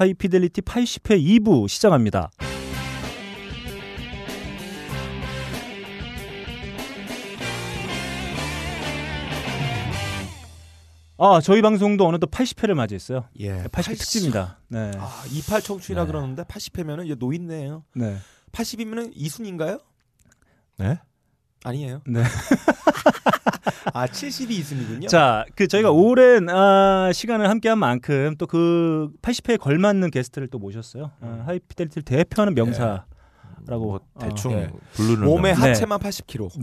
하이피델리티 80회 2부 시작합니다. 아, 저희 방송도 어느덧 80회를 맞이했어요. 예. 80회 특집입니다. 네. 아, 28 청춘이라 네. 그러는데 80회면은 이제 노인네요. 네. 80이면은 이순인가요? 네? 아니에요. 네. 아, 70이 이순이군요. 자, 그 저희가 오랜 아, 시간을 함께한 만큼 또 그 80회에 걸맞는 게스트를 또 모셨어요. 아, 하이피델리티를 대표하는 명사 라고 뭐 어, 대충 예. 부르는 몸의 명. 네. 하체만 80kg.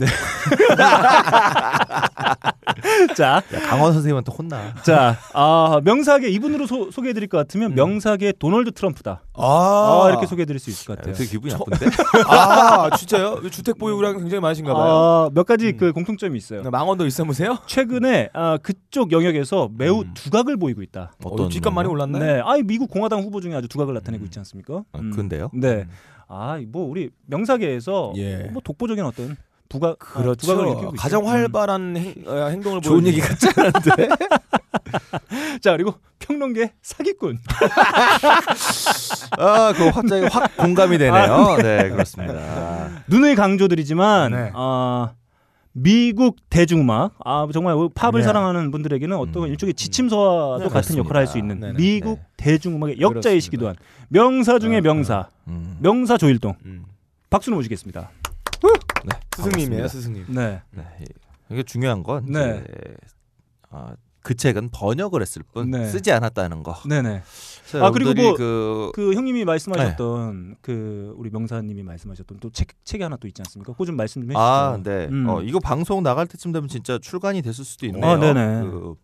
자, 야, 강원 선생님한테 혼나. 자, 아, 명사계 이분으로 소, 소개해 드릴 것 같으면 음. 명사계 도널드 트럼프다. 아, 아, 이렇게 소개해 드릴 수 있을 것 야, 같아요. 되게 기분이 저- 나쁜데? 아, 진짜요? 주택 보유량 굉장히 많으신가 봐요. 아, 몇 가지 음. 그 공통점이 있어요. 망원도 있어보세요. 최근에 아, 그쪽 영역에서 매우 음. 두각을 보이고 있다. 어, 뒷값 많이 올랐나요? 네, 아이 미국 공화당 후보 중에 아주 두각을 나타내고 음. 있지 않습니까? 아, 음. 근데요? 네, 아, 뭐 우리 명사계에서 예. 뭐 독보적인 어떤 부각, 아, 그렇죠. 두각을 일으키고 있죠. 가장 음. 활발한 행, 어, 행동을 좋은 얘기 같지 않은데? 자 그리고 평론계 사기꾼. 아, 그거 갑자기 확 공감이 되네요. 네, 그렇습니다. 눈의 강조들이지만 네. 아, 미국 대중음악 아 정말 팝을 네. 사랑하는 분들에게는 어떤 음. 일종의 지침서와도 네, 같은 그렇습니다. 역할을 할 수 있는 네네. 미국 네. 대중음악의 역자이시기도 한 명사 중의 어, 명사 음. 명사 조일동 음. 박수를 모시겠습니다. 네, 스승님이에요. 스승님. 네. 네, 이게 중요한 건 네. 이제, 아, 그 책은 번역을 했을 뿐 네. 쓰지 않았다는 거. 네네. 아, 그리고 여러분들이 뭐 그, 그 형님이 말씀하셨던 네. 그 우리 명사님이 말씀하셨던 또 책 책이 하나 또 있지 않습니까? 그거 좀 말씀 좀 해주시죠. 아, 네. 음. 어, 이거 방송 나갈 때쯤 되면 진짜 출간이 됐을 수도 있네요. 아, 네네. 그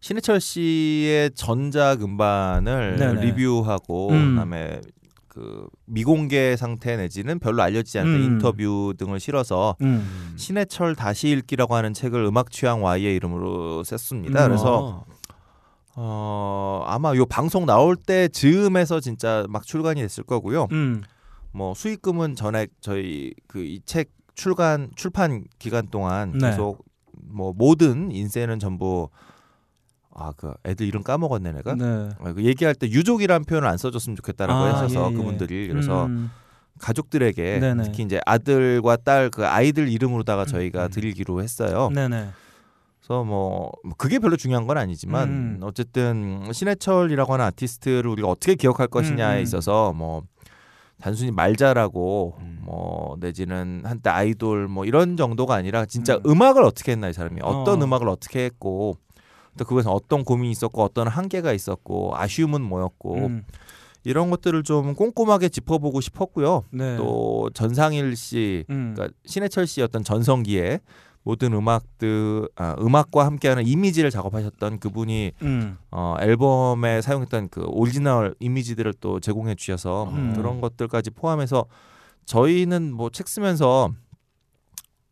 신해철 씨의 전작 음반을 네네. 리뷰하고 음. 그다음에 그 미공개 상태 내지는 별로 알려지지 않은 음. 인터뷰 등을 실어서 음. 신해철 다시 읽기라고 하는 책을 음악 취향 Y의 이름으로 썼습니다. 음. 그래서 어 아마 요 방송 나올 때 즈음에서 진짜 막 출간이 됐을 거고요. 음. 뭐 수익금은 전에 저희 그 이 책 출간 출판 기간 동안 네. 계속 뭐 모든 인쇄는 전부 아 그 애들 이름 까먹었네 내가 네. 아, 그 얘기할 때 유족이라는 표현을 안 써줬으면 좋겠다라고 아, 했어서 예, 예. 그분들이 그래서 음. 가족들에게 네네. 특히 이제 아들과 딸 그 아이들 이름으로다가 음, 저희가 음. 드리기로 했어요. 네네. 그래서 뭐 그게 별로 중요한 건 아니지만 음. 어쨌든 신해철이라고 하는 아티스트를 우리가 어떻게 기억할 것이냐에 음, 음. 있어서 뭐 단순히 말 잘하고 음. 뭐 내지는 한때 아이돌 뭐 이런 정도가 아니라 진짜 음. 음. 악을 어떻게 했나 이 사람이 어떤 어. 음악을 어떻게 했고 또 그것은 어떤 고민이 있었고 어떤 한계가 있었고 아쉬움은 뭐였고 음. 이런 것들을 좀 꼼꼼하게 짚어보고 싶었고요. 네. 또 전상일 씨 음. 그러니까 신해철 씨의 어떤 전성기에 모든 음악들 아, 음악과 함께하는 이미지를 작업하셨던 그분이 음. 어, 앨범에 사용했던 그 오리지널 이미지들을 또 제공해 주셔서 음. 그런 것들까지 포함해서 저희는 뭐 책 쓰면서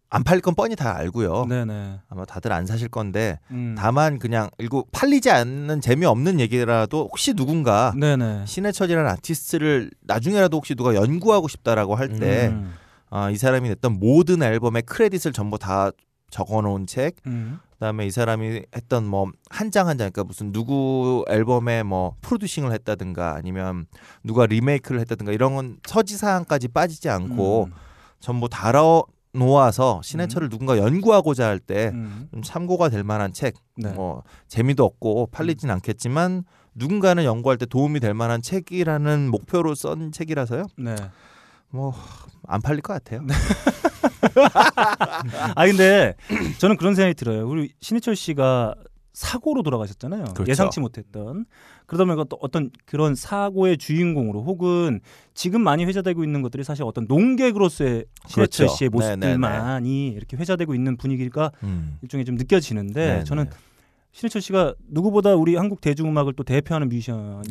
안 팔릴 건 뻔히 다 알고요. 네네. 아마 다들 안 사실 건데 음. 다만 그냥 읽고 팔리지 않는 재미없는 얘기라도 혹시 누군가 네네. 신해철이라는 아티스트를 나중에라도 혹시 누가 연구하고 싶다라고 할때 음. 아, 이 사람이 냈던 모든 앨범의 크레딧을 전부 다 적어놓은 책. 음. 그다음에 이 사람이 했던 뭐 한 장 한 장, 그러니까 무슨 누구 앨범에 뭐 프로듀싱을 했다든가 아니면 누가 리메이크를 했다든가 이런 건 서지 사항까지 빠지지 않고 음. 전부 달아 놓아서 신해철을 누군가 연구하고자 할 때좀 음. 참고가 될 만한 책. 네. 뭐 재미도 없고 팔리진 않겠지만 누군가는 연구할 때 도움이 될 만한 책이라는 목표로 쓴 책이라서요. 네. 뭐 안 팔릴 것 같아요. 아 근데 저는 그런 생각이 들어요. 우리 신해철 씨가 사고로 돌아가셨잖아요. 그렇죠. 예상치 못했던. 그러다 보니까 또 어떤 그런 사고의 주인공으로 혹은 지금 많이 회자되고 있는 것들이 사실 어떤 농객으로서의 신해철 그렇죠. 씨의 네네네. 모습들만이 이렇게 회자되고 있는 분위기가 음. 일종의 좀 느껴지는데 네네. 저는 신해철 씨가 누구보다 우리 한국 대중음악을 또 대표하는?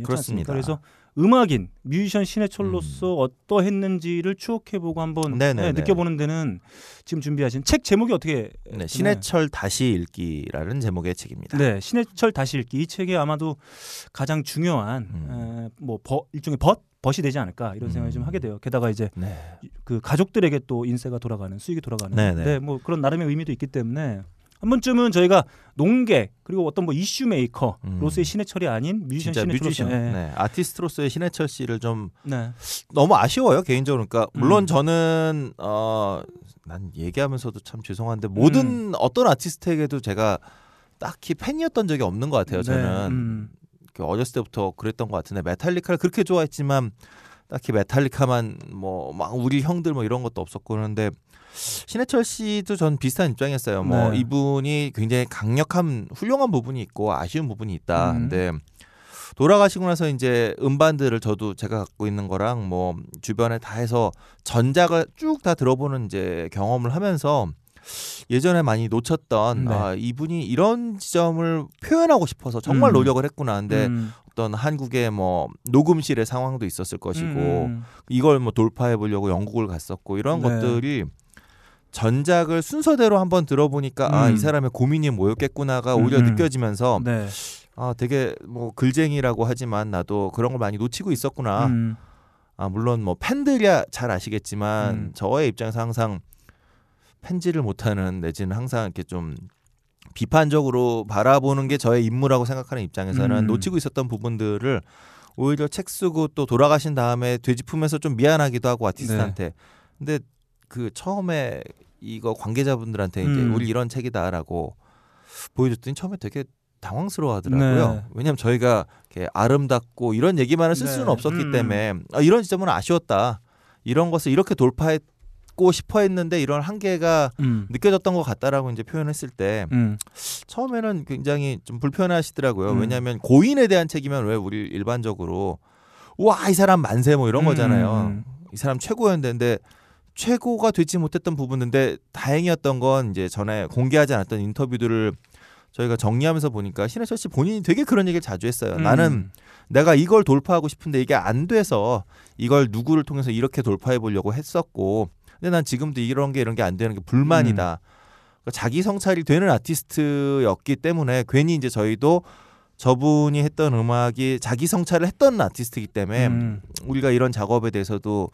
그렇습니다. 그래서 음악인 뮤지션 신해철로서 어떠했는지를 추억해보고 한번 음. 네, 느껴보는 데는 지금 준비하신 책 제목이 어떻게 네, 신해철 다시 읽기라는 제목의 책입니다. 네 신해철 다시 읽기 이 책이 아마도 가장 중요한 음. 에, 뭐 버, 일종의 벗 벗이 되지 않을까 이런 생각을 음. 좀 하게 돼요. 게다가 이제 네. 그 가족들에게 또 인세가 돌아가는 수익이 돌아가는 네네. 네, 뭐 그런 나름의 의미도 있기 때문에 한 번쯤은 저희가 논객 그리고 어떤 뭐 이슈 메이커로서의 음. 신해철이 아닌 뮤지션 신해철 네. 네. 아티스트로서의 신해철 씨를 좀 네. 너무 아쉬워요 개인적으로. 그러니까 물론 음. 저는 어난 얘기하면서도 참 죄송한데 모든 음. 어떤 아티스트에게도 제가 딱히 팬이었던 적이 없는 것 같아요. 저는 네. 음. 그 어렸을 때부터 그랬던 것 같은데 메탈리카를 그렇게 좋아했지만 딱히 메탈리카만 뭐 막 우리 형들 뭐 이런 것도 없었고 그런데 신해철 씨도 전 비슷한 입장이었어요. 뭐 네. 이분이 굉장히 강력한 훌륭한 부분이 있고 아쉬운 부분이 있다. 음. 근데 돌아가시고 나서 이제 음반들을 저도 제가 갖고 있는 거랑 뭐 주변에 다 해서 전작을 쭉 다 들어보는 이제 경험을 하면서 예전에 많이 놓쳤던 네. 아, 이분이 이런 지점을 표현하고 싶어서 정말 음. 노력을 했구나. 근데 음. 어떤 한국의 뭐 녹음실의 상황도 있었을 것이고 음. 이걸 뭐 돌파해 보려고 영국을 갔었고 이런 네. 것들이 전작을 순서대로 한번 들어보니까 아 음. 이 사람의 고민이 뭐였겠구나가 오히려 음. 느껴지면서 네. 아 되게 뭐 글쟁이라고 하지만 나도 그런 걸 많이 놓치고 있었구나. 음. 아 물론 뭐 팬들이야 잘 아시겠지만 음. 저의 입장에서 항상 팬지를 못하는 내지는 항상 이렇게 좀 비판적으로 바라보는 게 저의 임무라고 생각하는 입장에서는 음. 놓치고 있었던 부분들을 오히려 책 쓰고 또 돌아가신 다음에 되짚으면서 좀 미안하기도 하고 아티스트한테 네. 근데 그 처음에 이거 관계자분들한테 이제 음. 우리 이런 책이다라고 보여줬더니 처음에 되게 당황스러워하더라고요. 네. 왜냐하면 저희가 이렇게 아름답고 이런 얘기만을 쓸 네. 수는 없었기 음. 때문에 아, 이런 지점은 아쉬웠다. 이런 것을 이렇게 돌파했고 싶어 했는데 이런 한계가 음. 느껴졌던 것 같다라고 이제 표현했을 때 음. 처음에는 굉장히 좀 불편하시더라고요. 음. 왜냐하면 고인에 대한 책이면 왜 우리 일반적으로 와 이 사람 만세 뭐 이런 음. 거잖아요. 이 사람 최고였는데 최고가 되지 못했던 부분인데 다행이었던 건 이제 전에 공개하지 않았던 인터뷰들을 저희가 정리하면서 보니까 신해철 씨 본인이 되게 그런 얘기를 자주 했어요. 음. 나는 내가 이걸 돌파하고 싶은데 이게 안 돼서 이걸 누구를 통해서 이렇게 돌파해 보려고 했었고 근데 난 지금도 이런 게 이런 게 안 되는 게 불만이다. 그러니까 자기 성찰이 되는 아티스트였기 때문에 괜히 이제 저희도 저분이 했던 음악이 자기 성찰을 했던 아티스트이기 때문에 음. 우리가 이런 작업에 대해서도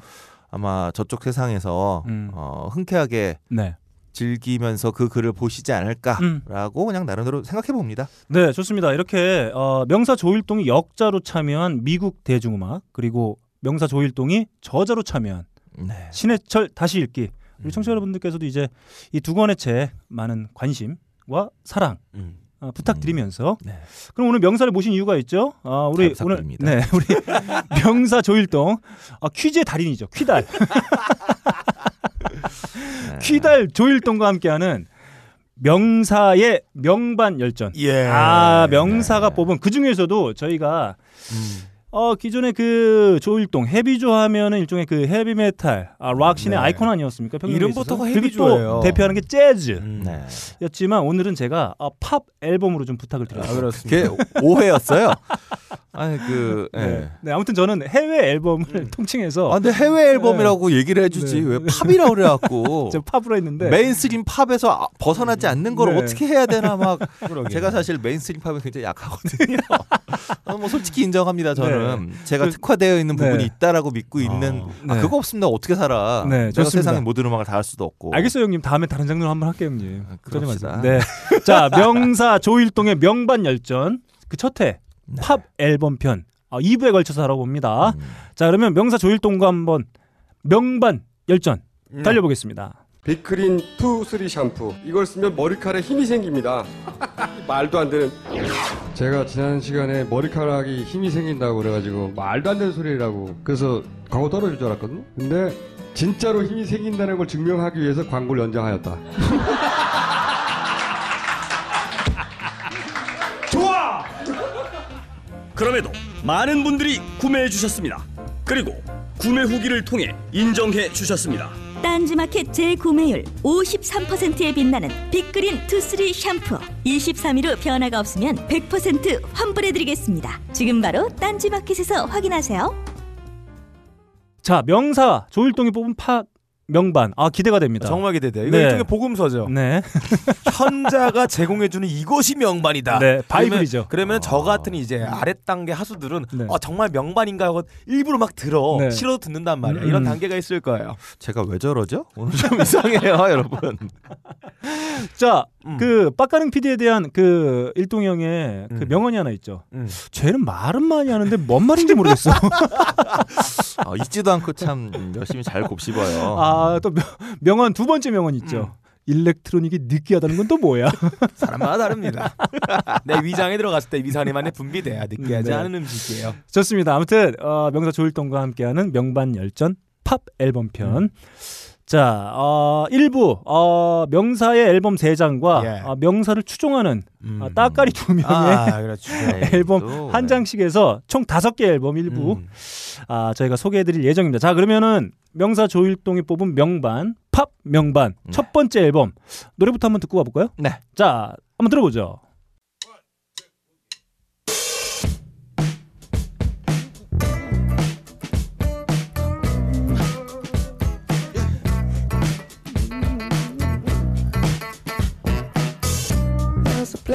아마 저쪽 세상에서 음. 어, 흔쾌하게 네. 즐기면서 그 글을 보시지 않을까라고 음. 그냥 나름대로 생각해 봅니다. 네, 좋습니다. 이렇게 어, 명사 조일동이 역자로 참여한 미국 대중음악 그리고 명사 조일동이 저자로 참여한 네. 신해철 다시 읽기. 우리 음. 청취자 여러분들께서도 이제 이 두 권의 책 많은 관심과 사랑 음. 어, 부탁드리면서 네. 그럼 오늘 명사를 모신 이유가 있죠? 아, 우리 잘 오늘. 네 우리 명사 조일동 아, 퀴즈의 달인이죠 퀴달 네. 퀴달 조일동과 함께하는 명사의 명반 열전. 예. 아 명사가 네. 뽑은 그 중에서도 저희가 음. 어 기존의 그 조일동 헤비조 하면은 일종의 그 헤비메탈 아, 락 신의 네. 아이콘 아니었습니까? 이름부터가. 그리고 헤비조예요. 또 대표하는 게 재즈였지만 음. 네. 오늘은 제가 아, 팝 앨범으로 좀 부탁을 아, 드렸어요. 그렇습니다. 그게 오해였어요. 아니 그 예. 네. 네, 아무튼 저는 해외 앨범을 음. 통칭해서 아, 근데 해외 앨범이라고 얘기를 해주지 네. 왜 팝이라고 그래갖고 저 팝으로 했는데 mainstream 팝에서 아- 벗어나지 않는 걸 네. 어떻게 해야 되나 막. 제가 사실 mainstream 팝에 굉장히 약하거든요. 어, 뭐 솔직히 인정합니다. 저는 제가 그- 특화되어 있는 부분이 네. 있다라고 믿고 있는 아, 네. 그거 없으면 내가 어떻게 살아? 네, 내가. 세상의 모든 음악을 다 할 수도 없고. 알겠어요 형님 다음에 다른 장르로 한번 할게요 형님 아, 그러지. 마세요. 네. 자 명사 조일동의 명반 열전 그 첫회 네. 팝 앨범 편 아, 2부에 걸쳐서 알아봅니다. 음. 자 그러면 명사 조일동과 한번 명반 열전 음. 달려보겠습니다. 빅크린 two three 샴푸 이걸 쓰면 머리카락에 힘이 생깁니다 말도 안 되는 제가 지난 시간에 머리카락이 힘이 생긴다고 그래가지고 말도 안 되는 소리라고 그래서 광고 떨어질 줄 알았거든요. 근데 진짜로 힘이 생긴다는 걸 증명하기 위해서 광고를 연장하였다. 그럼에도 많은 분들이 구매해 주셨습니다. 그리고 구매 후기를 통해 인정해 주셨습니다. 딴지마켓 재구매율 53%에 빛나는 빅그린 투쓰리 샴푸 23일 후 변화가 없으면 100% 환불해드리겠습니다. 지금 바로 딴지마켓에서 확인하세요. 자 명사 조일동이 뽑은 팝 명반. 아 기대가 됩니다. 정말 기대돼요. 이거 네. 일종의 복음서죠. 네. 현자가 제공해주는 이것이 명반이다. 네, 바이블이죠. 그러면 저 같은 이제 아랫 단계 하수들은 네. 어, 정말 명반인가 하고 일부러 막 들어 네. 싫어도 듣는단 말이야. 음. 이런 단계가 있을 거예요. 제가 왜 저러죠? 오늘 좀 이상해요, 여러분. 자, 음. 그 빡가능 PD에 대한 그 일동형의 그 음. 명언이 하나 있죠. 음. 쟤는 말은 많이 하는데 뭔 말인지 모르겠어. 어, 잊지도 않고 참 열심히 잘 곱씹어요. 아, 또 명, 명언 두 번째 명언 있죠. 일렉트로닉이 느끼하다는 건 또 뭐야? 사람마다 다릅니다. 내 위장에 들어갔을 때 위산이만에 분비돼야 느끼하지 네. 않은 음식이에요. 좋습니다. 아무튼 어, 명사 조일동과 함께하는 명반 열전 팝 앨범 편. 자, 어, 1부 어, 명사의 앨범 3장과 예. 어, 명사를 추종하는 음. 어, 따까리 두 명의 아, 그렇죠. 앨범 또, 한 네. 장씩에서 총 다섯 개 앨범 일부 음. 아, 저희가 소개해드릴 예정입니다. 자, 그러면은 명사 조일동이 뽑은 명반 팝 명반 네. 첫 번째 앨범 노래부터 한번 듣고 가볼까요? 네. 자, 한번 들어보죠.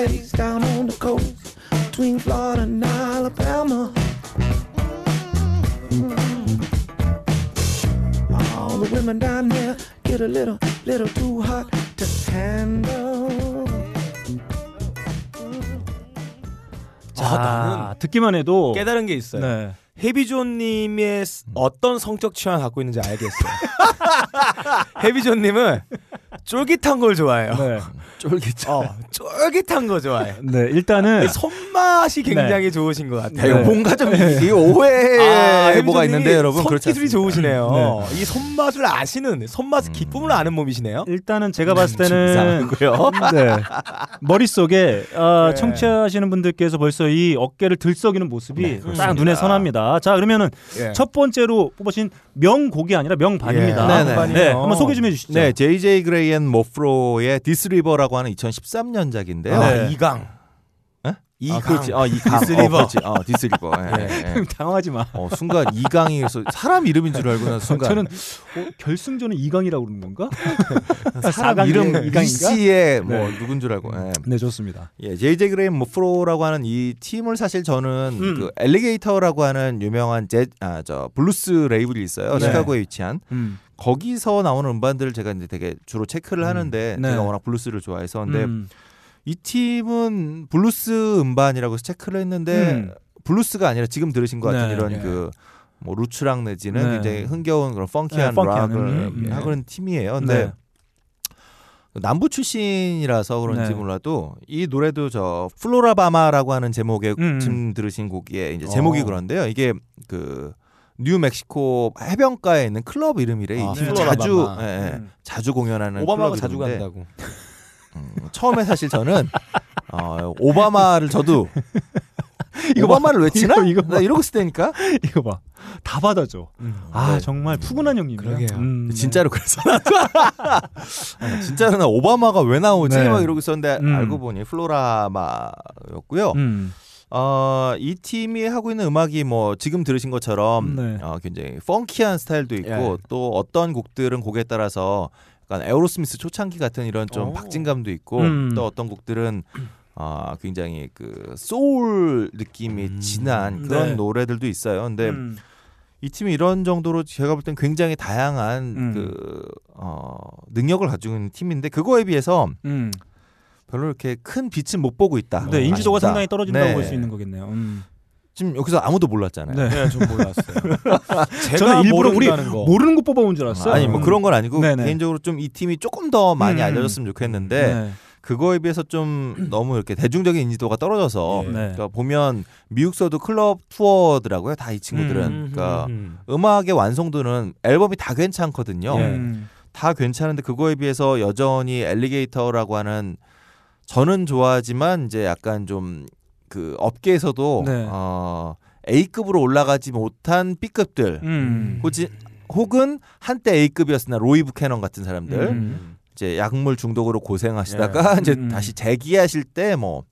Place down on the coast between Florida and Alabama. All the women down there get a little, little too hot to handle. 자, 아, 나는 듣기만 해도 깨달은 게 있어요. 네. 해비존님의 스- 어떤 성적 취향을 갖고 있는지 알겠어요. 해비존님은 쫄깃한 걸 좋아해요. 네. 쫄깃. 어, 쫄깃한 거 좋아해. 네, 일단은 손맛이 굉장히 좋으신 것 야, 같아요. 이거 네. 뭔가 좀 이게 오해 아, 뭐가 있는데 여러분 손 기술이 않습니다. 좋으시네요. 이 손맛을 아시는 손맛 기쁨을 아는 몸이시네요. 일단은 제가 봤을 좀 때는. 네. 머릿속에 어, 네. 청취하시는 분들께서 벌써 이 어깨를 들썩이는 모습이 네, 딱. 눈에 선합니다. 자, 그러면은 예. 첫 번째로 뽑으신 명곡이 아니라 명반입니다. 예, 네네. 명반이요. 네, 한번 소개 좀 해주시죠. 네, JJ 그레이 앤 모프로의 This River라고 하는 2013년작인데요. 아, 네. 이강. 에? 이강. 아, 그렇지. 어, 이강. This River. 어, 그렇지. 어, This River. 예, 예, 예. 당황하지 마. 어, 순간 이강이 그래서 사람 이름인 줄 알고 난 순간 저는 어, 결승전은 이강이라고 그러는 건가? 사람 이름 이강인가? 뭐 네. 누군 줄 알고. 예. 네, 좋습니다. 예, 그레이 앤 모프로라고 하는 이 팀을 사실 저는 음. 그 엘리게이터라고 하는 유명한 제, 아, 저 블루스 레이블이 있어요. 네. 시카고에 위치한. 음. 거기서 나오는 음반들을 제가 이제 되게 주로 체크를 하는데 네. 제가 워낙 블루스를 좋아해서 근데 음. 이 팀은 블루스 음반이라고 해서 체크를 했는데 음. 블루스가 아니라 지금 들으신 것 같은 네. 이런 네. 그 뭐 roots 락 내지는 네. 굉장히 흥겨운 그런 funky한 네, funky한 락을 음, 네. 하는 팀이에요. 근데 네. 남부 출신이라서 그런지 네. 몰라도 이 노래도 저 플로라바마라고 하는 제목의 음. 지금 들으신 곡의 이제 제목이 어. 그런데요. 이게 그 뉴멕시코 해변가에 있는 클럽 이름이래. 아, 이 팀이. 자주 예, 예, 음. 자주 공연하는 오바마가 클럽 자주 이름인데 간다고. 음, 처음에 사실 저는 어, 오바마를 저도 이거 봐. 오바마를 외치나? 이거, 이거 봐. 나 이러고 있을 때니까 이거 봐. 다 받아줘. 아, 네. 정말 푸근한 형님이야. 그러게요. 음, 네. 진짜로 그래서 아, 진짜로 나 오바마가 왜 나오지? 네. 막 이러고 있었는데 음. 알고 보니 플로라마였고요. 음. 어, 이 팀이 하고 있는 음악이 뭐 지금 들으신 것처럼 네. 어, 굉장히 펑키한 스타일도 있고 예. 또 어떤 곡들은 곡에 따라서 약간 에어로스미스 초창기 같은 이런 좀 오. 박진감도 있고 음. 또 어떤 곡들은 어, 굉장히 그 소울 느낌이 음. 진한 그런 네. 노래들도 있어요. 근데 음. 이 팀이 이런 정도로 제가 볼 땐 굉장히 다양한 음. 그 어, 능력을 가지고 있는 팀인데 그거에 비해서 음. 별로 이렇게 큰 빛은 못 보고 있다. 네, 인지도가 아쉽다. 상당히 떨어진다고 네. 볼수 있는 거겠네요. 음. 지금 여기서 아무도 몰랐잖아요. 네. 네, 좀 몰랐어요. 제가 저는 일부러 우리 모른다는 거. 모르는 거 뽑아온 줄 알았어요. 아니 뭐 그런 건 아니고 네네. 개인적으로 좀 이 팀이 조금 더 많이 음. 알려졌으면 좋겠는데 네. 그거에 비해서 좀 너무 이렇게 대중적인 인지도가 떨어져서 네. 네. 그러니까 보면 미국서도 클럽 투어더라고요. 다 이 친구들은 음, 그러니까 음, 음악의 완성도는 앨범이 다 괜찮거든요. 예. 음. 다 괜찮은데 그거에 비해서 여전히 엘리게이터라고 하는 저는 좋아하지만 이제 약간 좀 그 업계에서도 네. 어 A급으로 올라가지 못한 B급들 음. 혹시 혹은 한때 A급이었으나 로이 부캐넌 같은 사람들 음. 이제 약물 중독으로 고생하시다가 이제 음. 다시 재기하실 때 뭐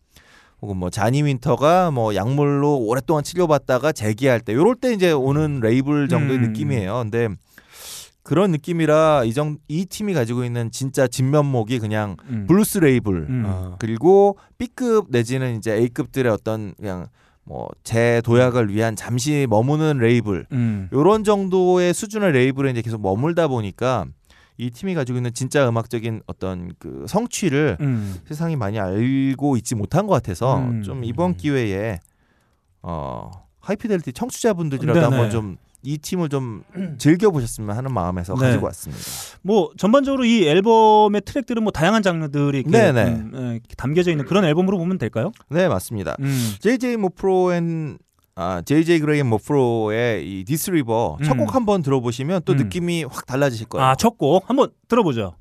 혹은 뭐 자니 윈터가 뭐 약물로 오랫동안 치료받다가 재기할 때 요럴 때 이제 오는 레이블 정도의 음. 느낌이에요. 근데 그런 느낌이라 이정 이 팀이 가지고 있는 진짜 진면목이 그냥 음. 블루스 레이블 음. 아. 그리고 B급 내지는 이제 A급들의 어떤 그냥 뭐 재도약을 위한 잠시 머무는 레이블 음. 요런 정도의 수준의 레이블에 이제 계속 머물다 보니까 이 팀이 가지고 있는 진짜 음악적인 어떤 그 성취를 음. 세상이 많이 알고 있지 못한 것 같아서 음. 좀 이번 기회에 어 High Fidelity 청취자분들이라도 네네. 한번 좀 이 팀을 좀 즐겨 보셨으면 하는 마음에서 네. 가지고 왔습니다. 뭐 전반적으로 이 앨범의 트랙들은 뭐 다양한 장르들이 이렇게, 네네. 음, 에, 이렇게 담겨져 있는 그런 앨범으로 보면 될까요? 네 맞습니다. 음. JJ 모프로 앤 아, JJ 그레이 앤 모프로의 이 This River 첫 음. 곡 한번 들어보시면 또 음. 느낌이 확 달라지실 거예요. 아, 첫 곡 한번 들어보죠.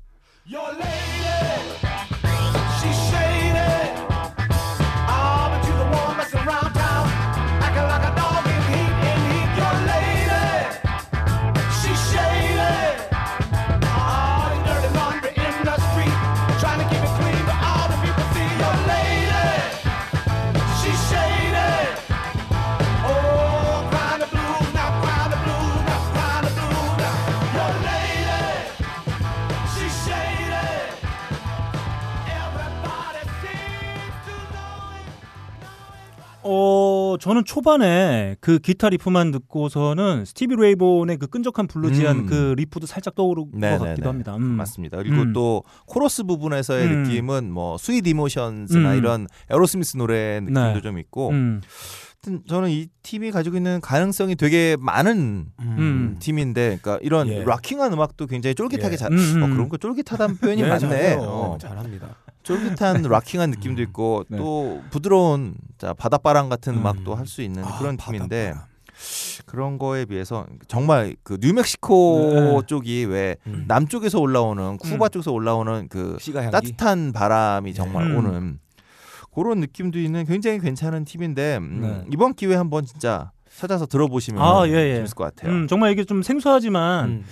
어, 저는 초반에 그 기타 riff만 듣고서는 스티비 레이본의 그 끈적한 bluesy한 음. 그 riff도 살짝 떠오르는 것. 같기도 합니다. 음. 맞습니다. 그리고 음. 또 코러스 부분에서의 음. 느낌은 뭐 스윗 이모션스나 음. 이런 에어로스미스 노래 느낌도 네. 좀 있고 음. 하여튼 저는 이 팀이 가지고 있는 가능성이 되게 많은 음. 팀인데 그러니까 이런 예. rocking한 음악도 굉장히 쫄깃하게 예. 잘 음, 음. 어, 그런 거 쫄깃하다는 표현이 예, 맞네. 어, 잘합니다. 쫄깃한 락킹한 느낌도 있고 네. 또 부드러운 자 바닷바람 같은 음. 음악도 할 수 있는 아, 그런 팀인데 바닷바람. 그런 거에 비해서 정말 그 뉴멕시코 네. 쪽이 왜 음. 남쪽에서 올라오는 쿠바 쪽에서 올라오는 그. 따뜻한 바람이 정말 음. 오는 그런 느낌도 있는 굉장히 괜찮은 팀인데 음, 네. 이번 기회에 한번 진짜 찾아서 들어보시면 아, 예, 예. 재밌을 것 같아요. 음, 정말 이게 좀 생소하지만 음.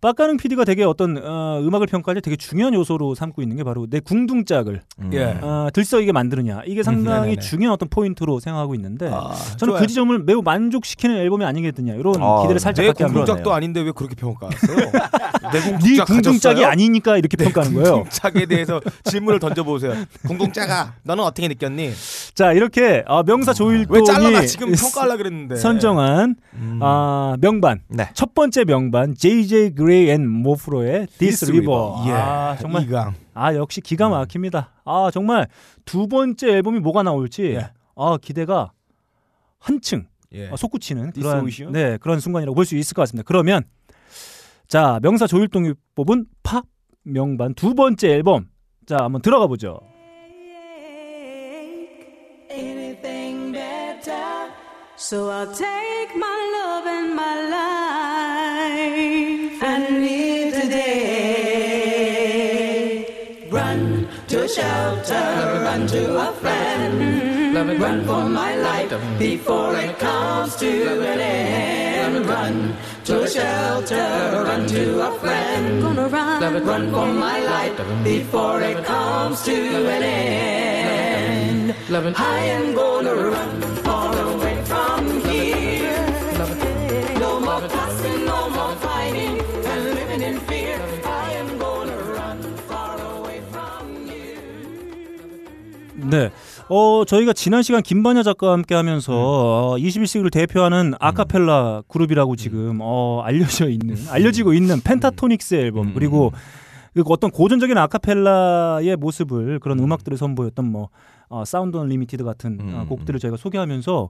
빡가능 PD가 되게 어떤 어, 음악을 평가할 때 되게 중요한 요소로 삼고 있는 게 바로 내 궁둥짝을 음. 예. 어, 들썩이게 만드느냐 이게 상당히 네네네. 중요한 어떤 포인트로 생각하고 있는데 아, 저는 좋아요. 그 지점을 매우 만족시키는 앨범이 아니겠느냐 이런 아, 기대를 살짝 내 갖게 합니다. 궁둥짝도 아닌데 왜 그렇게 평가했어요? 내네 궁둥짝 궁둥짝이 가졌어요? 아니니까 이렇게 평가하는 거예요. 궁둥짝에 대해서 질문을 던져보세요. 궁둥짝아, 너는 어떻게 느꼈니? 자 이렇게 어, 명사 조일동이 왜 잘라나 지금 평가하려 그랬는데. 선정한 음. 아, 명반 네. 첫 번째 명반 JJ Grey & Mofro의 This This River. River. 예. 아 정말 이강. 아 역시 기가 막힙니다. 아 정말 두 번째 앨범이 뭐가 나올지 예. 아 기대가 한층 예. 아, 솟구치는 그런? 네 그런 순간이라고 볼 수 있을 것 같습니다. 그러면 자 명사 조일동이 뽑은 팝 명반 두 번째 앨범 자 한번 들어가 보죠. So I'll take my love and my life and live today. Run to a shelter, run to a friend. Run for my life before it comes to an end. Run to a shelter, run to a friend. Gonna run, run for my life before it comes to an end. I am gonna run far 네. 어, 저희가 지난 시간 김반야 작가와 함께 하면서 어, 21세기를 대표하는 아카펠라 그룹이라고 지금 어, 알려져 있는 알려지고 있는 Pentatonix 앨범. 그리고 그 어떤 고전적인 아카펠라의 모습을 그런 음악들을 선보였던 뭐 어, Sound Unlimited 같은 어, 음. 곡들을 저희가 소개하면서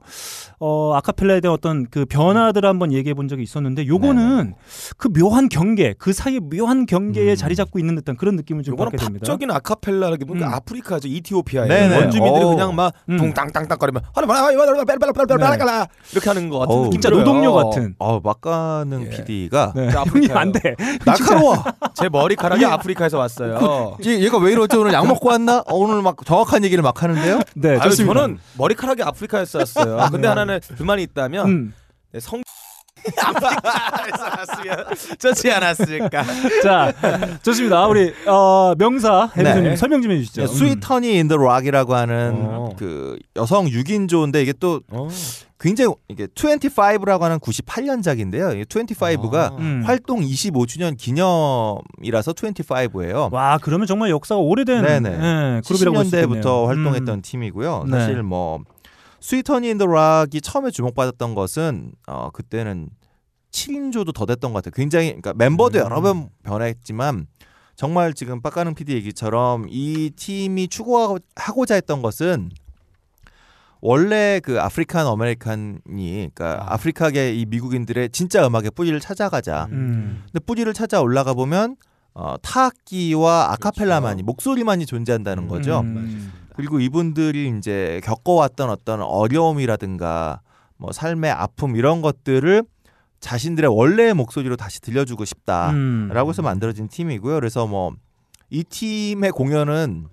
어, 아카펠라에 대한 어떤 그 변화들을 한번 얘기해 본 적이 있었는데 요거는 그 묘한 경계 그 사이에 묘한 경계에 음. 자리 잡고 있는 듯한 그런 느낌을 좀 받게 됩니다. 팝적인 아카펠라라기보다 음. 아프리카죠 이티오피아에 네네. 원주민들이 오. 그냥 막 음. 둥땅땅땅거리면 하라마라마라마라마라마라 이렇게 하는 거 같은 어우, 진짜. 노동요 같은. 어, 막가능 예. PD가 네. 저 형님. 안 돼. 날카로워. 제 머리카락이 아프리카에서 왔어요. 얘- 얘가 왜 이러지 오늘 약 먹고 왔나? 어, 오늘 막 정확한 얘기를 막 하는 데요. 네, 아유, 좋습니다. 저는 머리카락이 아프리카에서 왔어요. 근데 하나는 불만이 있다면 음. 네, 성 왔으면 좋지 않았을까. 자, 좋습니다. 우리 어, 명사 헤비조님 네. 설명 좀 해주시죠. Sweet Honey in the Rock이라고 하는 어. 그 여성 6인조인데 이게 또 어. 굉장히 이게 25라고 하는 98년작인데요. 이 25가 음. 활동 25주년 기념이라서 25예요. 와, 그러면 정말 역사가 오래된. 예, 그룹이라고 할 수 있겠네요. 70년대부터 활동했던 음. 팀이고요. 네. 사실 뭐 Sweet Honey in the Rock이 처음에 주목받았던 것은 어 그때는 7인조도 더 됐던 것 같아요. 굉장히 그러니까 멤버도 음. 여러 번 변했지만 정말 지금 빡가는 PD 얘기처럼 이 팀이 추구하고자 했던 것은 원래 그 African American이 그러니까 아. 아프리카계 이 미국인들의 진짜 음악의 뿌리를 찾아가자. 음. 근데 뿌리를 찾아 올라가 보면 어, 타악기와 아카펠라만이 목소리만이 존재한다는 거죠. 음. 그리고 이분들이 이제 겪어왔던 어떤 어려움이라든가 뭐 삶의 아픔 이런 것들을 자신들의 원래의 목소리로 다시 들려주고 싶다라고 음. 해서 만들어진 팀이고요. 그래서 뭐 이 팀의 공연은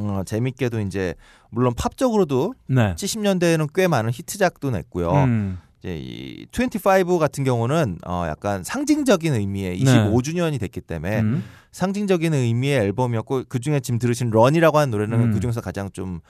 어, 재밌게도 이제 물론 팝적으로도 네. 70년대에는 꽤 많은 히트작도 냈고요. 음. 이제 이 25 같은 경우는 어 약간 상징적인 의미의 네. 25주년이 됐기 때문에 음. 상징적인 의미의 앨범이었고 그 중에 지금 들으신 런이라고 하는 노래는 음. 그 중에서 가장 좀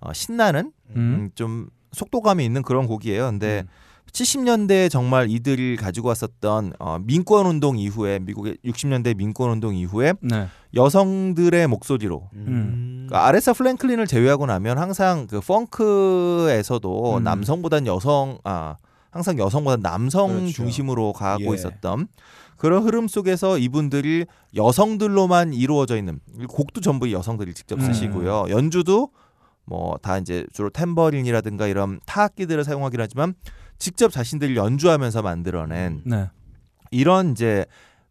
어, 신나는 음. 음, 좀 속도감이 있는 그런 곡이에요. 근데 70년대에 정말 이들이 가지고 왔었던 어, 민권 운동 이후에 미국의 60년대 민권 운동 이후에 네. 여성들의 목소리로 음. 그 아레사 플랭클린을 제외하고 나면 항상 그 펑크에서도 음. 남성보단 여성 아 항상 여성보다 남성 그렇죠. 중심으로 가고 예. 있었던 그런 흐름 속에서 이분들이 여성들로만 이루어져 있는 곡도 전부 여성들이 직접 음. 쓰시고요 연주도 뭐 다 이제 주로 탬버린이라든가 이런 타악기들을 사용하긴 하지만 직접 자신들이 연주하면서 만들어낸 네. 이런 이제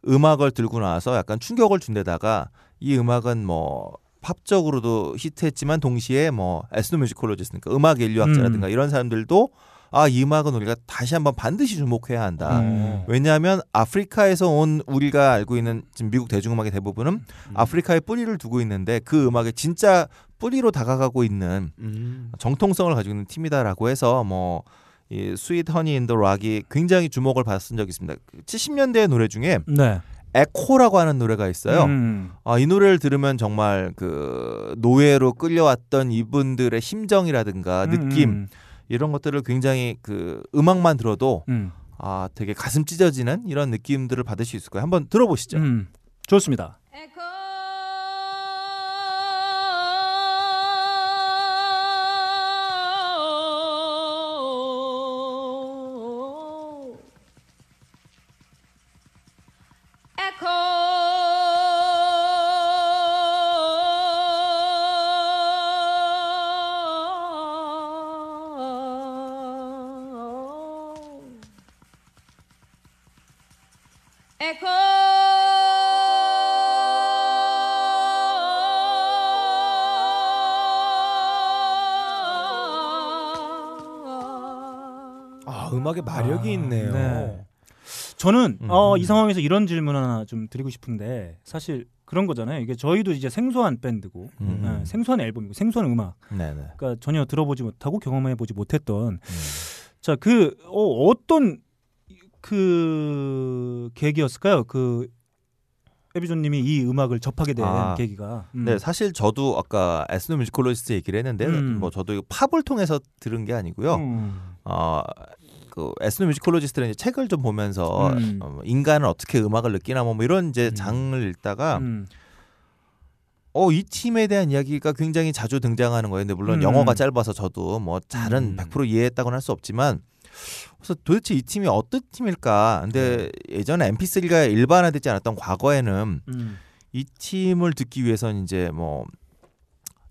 음악을 들고 나와서 약간 충격을 준 데다가 이 음악은 뭐 팝적으로도 히트했지만 동시에 뭐 에스노뮤지컬로지스니까 음악 인류학자라든가 음. 이런 사람들도 아 이 음악은 우리가 다시 한번 반드시 주목해야 한다. 음. 왜냐하면 아프리카에서 온 우리가 알고 있는 지금 미국 대중음악의 대부분은 음. 아프리카에 뿌리를 두고 있는데 그 음악에 진짜 뿌리로 다가가고 있는 음. 정통성을 가지고 있는 팀이다라고 해서 뭐 이 Sweet Honey in the Rock이 굉장히 주목을 받았던 적이 있습니다. 70년대 노래 중에 네. Echo라고 하는 노래가 있어요. 음. 아, 이 노래를 들으면 정말 그 노예로 끌려왔던 이분들의 심정이라든가 느낌 음. 이런 것들을 굉장히 그 음악만 들어도 음. 아 되게 가슴 찢어지는 이런 느낌들을 받을 수 있을 거예요. 한번 들어보시죠. 음. 좋습니다. 아 음악에 마력이 아, 있네요. 네. 저는 음. 어, 이 상황에서 이런 질문 하나 좀 드리고 싶은데 사실 그런 거잖아요. 이게 저희도 이제 생소한 밴드고 음. 네, 생소한 앨범이고 생소한 음악. 네네. 그러니까 전혀 들어보지 못하고 경험해 보지 못했던 음. 자그 어, 어떤 그 계기였을까요? 그 헤비조님이 이 음악을 접하게 된 아. 계기가. 음. 네, 사실 저도 아까 ethnomusicologist 얘기를 했는데 음. 뭐 저도 팝을 통해서 들은 게 아니고요. 음. 어, 그 ethnomusicologist는 이제 책을 좀 보면서 음. 어, 인간은 어떻게 음악을 느끼나 뭐 이런 이제 음. 장을 읽다가 음. 어, 이 팀에 대한 이야기가 굉장히 자주 등장하는 거예요. 근데 물론 음. 영어가 짧아서 저도 뭐 잘은 음. 100% 이해했다고는 할 수 없지만 그래서 도대체 이 팀이 어떤 팀일까? 근데 예전에 MP3가 일반화되지 않았던 과거에는 음. 이 팀을 듣기 위해서는 이제 뭐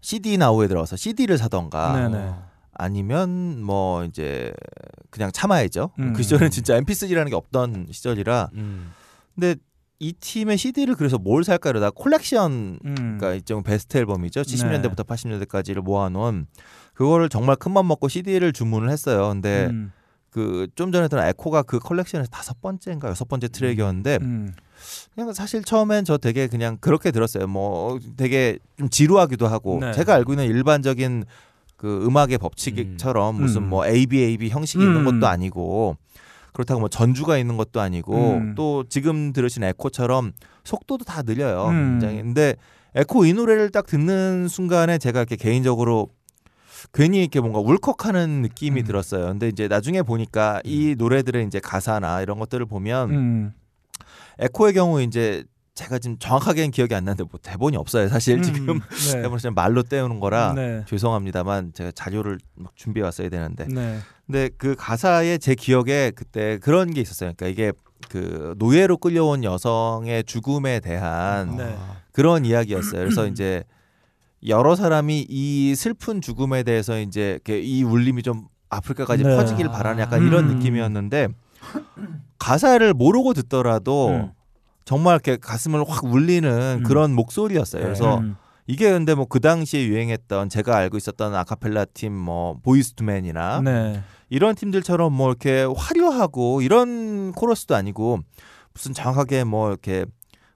CD 나우에 들어가서 CD를 사던가 네네. 아니면 뭐 이제 그냥 참아야죠. 음. 그 시절은 진짜 MP3라는 게 없던 시절이라 음. 근데 이 팀의 CD를 그래서 뭘 살까 이러다 콜렉션 음. 그러니까 일종 베스트 앨범이죠. 네. 70년대부터 80년대까지를 모아놓은 그거를 정말 큰맘 먹고 CD를 주문을 했어요. 근데 음. 그좀 전에 들은 에코가 그 컬렉션에서 다섯 번째인가 여섯 번째 트랙이었는데 음. 그냥 사실 처음엔 저 되게 그냥 그렇게 들었어요. 뭐 되게 좀 지루하기도 하고 네. 제가 알고 있는 일반적인 그 음악의 법칙처럼 음. 무슨 음. 뭐 ABAB 형식이 있는 음. 것도 아니고 그렇다고 뭐 전주가 있는 것도 아니고 음. 또 지금 들으신 에코처럼 속도도 다 느려요. 음. 굉장히. 근데 에코 이 노래를 딱 듣는 순간에 제가 이렇게 개인적으로 괜히 이렇게 뭔가 울컥하는 느낌이 음. 들었어요. 근데 이제 나중에 보니까 이 노래들의 이제 가사나 이런 것들을 보면 음. 에코의 경우 이제 제가 지금 정확하게는 기억이 안 나는데 뭐 대본이 없어요. 사실 지금 음. 네. 대본을 그냥 말로 떼우는 거라 네. 죄송합니다만 제가 자료를 막 준비해 왔어야 되는데 네. 근데 그 가사에 제 기억에 그때 그런 게 있었어요. 그러니까 이게 그 노예로 끌려온 여성의 죽음에 대한 네. 그런 이야기였어요. 그래서 이제 여러 사람이 이 슬픈 죽음에 대해서 이제 이 울림이 좀 아프리카까지 네. 퍼지길 바라는 약간 이런 음. 느낌이었는데 가사를 모르고 듣더라도 음. 정말 이렇게 가슴을 확 울리는 음. 그런 목소리였어요. 그래서 음. 이게 근데 뭐 그 당시에 유행했던 제가 알고 있었던 아카펠라 팀 뭐 Boyz II Men이나 네. 이런 팀들처럼 뭐 이렇게 화려하고 이런 코러스도 아니고 무슨 정확하게 뭐 이렇게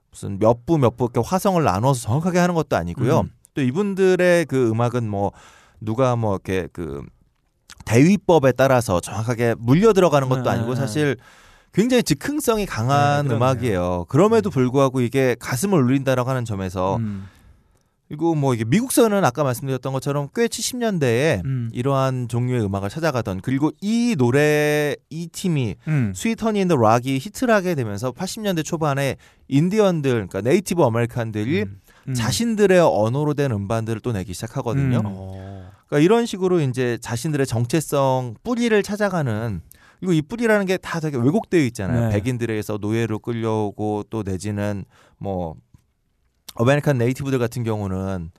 무슨 몇 부 몇 부 이렇게 화성을 나눠서 정확하게 하는 것도 아니고요. 음. 또 이분들의 그 음악은 뭐 누가 뭐 이렇게 그 대위법에 따라서 정확하게 물려 들어가는 것도 네. 아니고 사실 굉장히 즉흥성이 강한 네. 음악이에요. 그럼에도 불구하고 이게 가슴을 울린다라고 하는 점에서 음. 그리고 뭐 이게 미국서는 아까 말씀드렸던 것처럼 꽤 70년대에 음. 이러한 종류의 음악을 찾아가던 그리고 이 노래 이 팀이 음. Sweet Honey in the Rock이 히트를 하게 되면서 80년대 초반에 인디언들 그러니까 Native American들이 음. 자신들의 언어로 된 음반들을 또 내기 시작하거든요. 음. 그러니까 이런 식으로 이제 자신들의 정체성 뿌리를 찾아가는 그리고 이 뿌리라는 게 다 되게 왜곡되어 있잖아요. 네. 백인들에서 노예로 끌려오고 또 내지는 뭐 American Native들 같은 경우는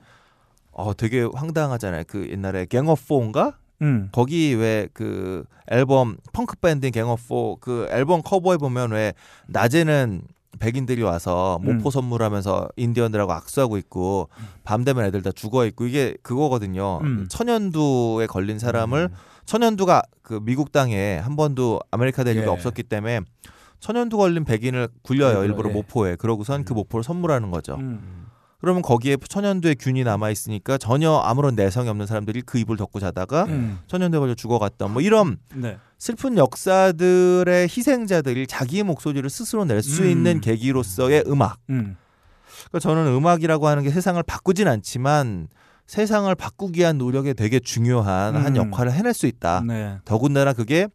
어 되게 황당하잖아요. 그 옛날에 Gang of Four인가 음. 거기 왜 그 앨범 펑크 밴드인 Gang of Four 그 앨범 커버에 보면 왜 낮에는 백인들이 와서 모포 음. 선물하면서 인디언들하고 악수하고 있고 밤 되면 애들 다 죽어 있고 이게 그거거든요. 음. 천연두에 걸린 사람을 천연두가 그 미국 땅에 한 번도 아메리카 대륙에 예. 없었기 때문에 천연두 걸린 백인을 굴려요 네, 일부러 예. 모포에 그러고선 그 모포를 선물하는 거죠. 음. 그러면 거기에 천연두의 균이 남아 있으니까 전혀 아무런 내성이 없는 사람들이 그 이불 덮고 자다가 음. 천연두에 걸려 죽어갔던 뭐 이런 네. 슬픈 역사들의 희생자들이 자기의 목소리를 스스로 낼수 음. 있는 계기로서의 음악. 음. 그러니까 저는 음악이라고 하는 게 세상을 바꾸진 않지만 세상을 바꾸기 위한 노력에 되게 중요한 한 음. 역할을 해낼 수 있다. 네. 더군다나 그게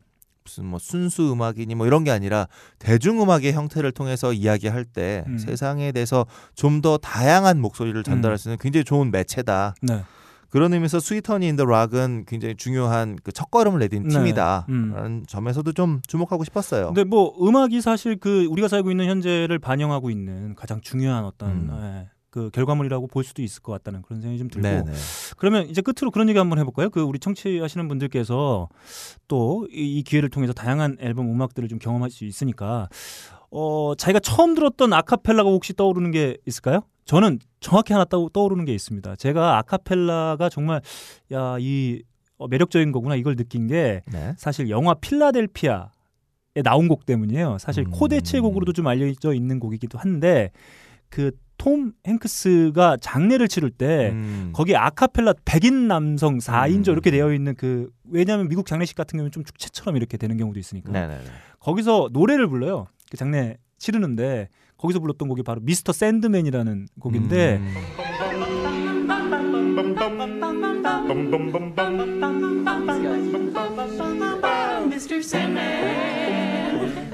무슨 뭐 순수 음악이니 뭐 이런 게 아니라 대중 음악의 형태를 통해서 이야기할 때 음. 세상에 대해서 좀 더 다양한 목소리를 전달할 수 있는 굉장히 좋은 매체다. 네. 그런 의미에서 Sweet Honey in the Rock은 굉장히 중요한 그 첫걸음을 내딘 네. 팀이다. 음. 라는 점에서도 좀 주목하고 싶었어요. 근데 뭐 음악이 사실 그 우리가 살고 있는 현재를 반영하고 있는 가장 중요한 어떤 음. 예, 그 결과물이라고 볼 수도 있을 것 같다는 그런 생각이 좀 들고 네네. 그러면 이제 끝으로 그런 얘기 한번 해볼까요? 그 우리 청취하시는 분들께서 또 이 기회를 통해서 다양한 앨범 음악들을 좀 경험할 수 있으니까 어 자기가 처음 들었던 아카펠라가 혹시 떠오르는 게 있을까요? 저는 정확히 하나 떠, 떠오르는 게 있습니다. 제가 아카펠라가 정말 야이 어, 매력적인 거구나 이걸 느낀 게 네. 사실 영화 필라델피아에 나온 곡 때문이에요. 사실 음. 코데체 곡으로도 좀 알려져 있는 곡이기도 한데 그 톰 행크스가 장례를 치를 때 음. 거기 아카펠라 백인 남성 4인조 음. 이렇게 되어 있는 그 왜냐하면 미국 장례식 같은 경우는 좀 축제처럼 이렇게 되는 경우도 있으니까 네네네. 거기서 노래를 불러요. 그 장례 치르는데 거기서 불렀던 곡이 바로 미스터 샌드맨이라는 곡인데 음. Mr. Sandman,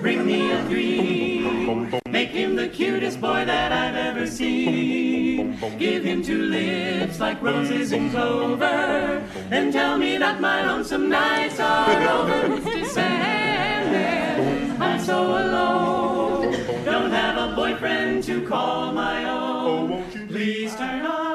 bring me a dream. Make him the cutest boy that I've ever seen. Give him two lips like roses in clover. And tell me that my lonesome nights are over. Mr. I'm so alone. Don't have a boyfriend to call my own. Please turn on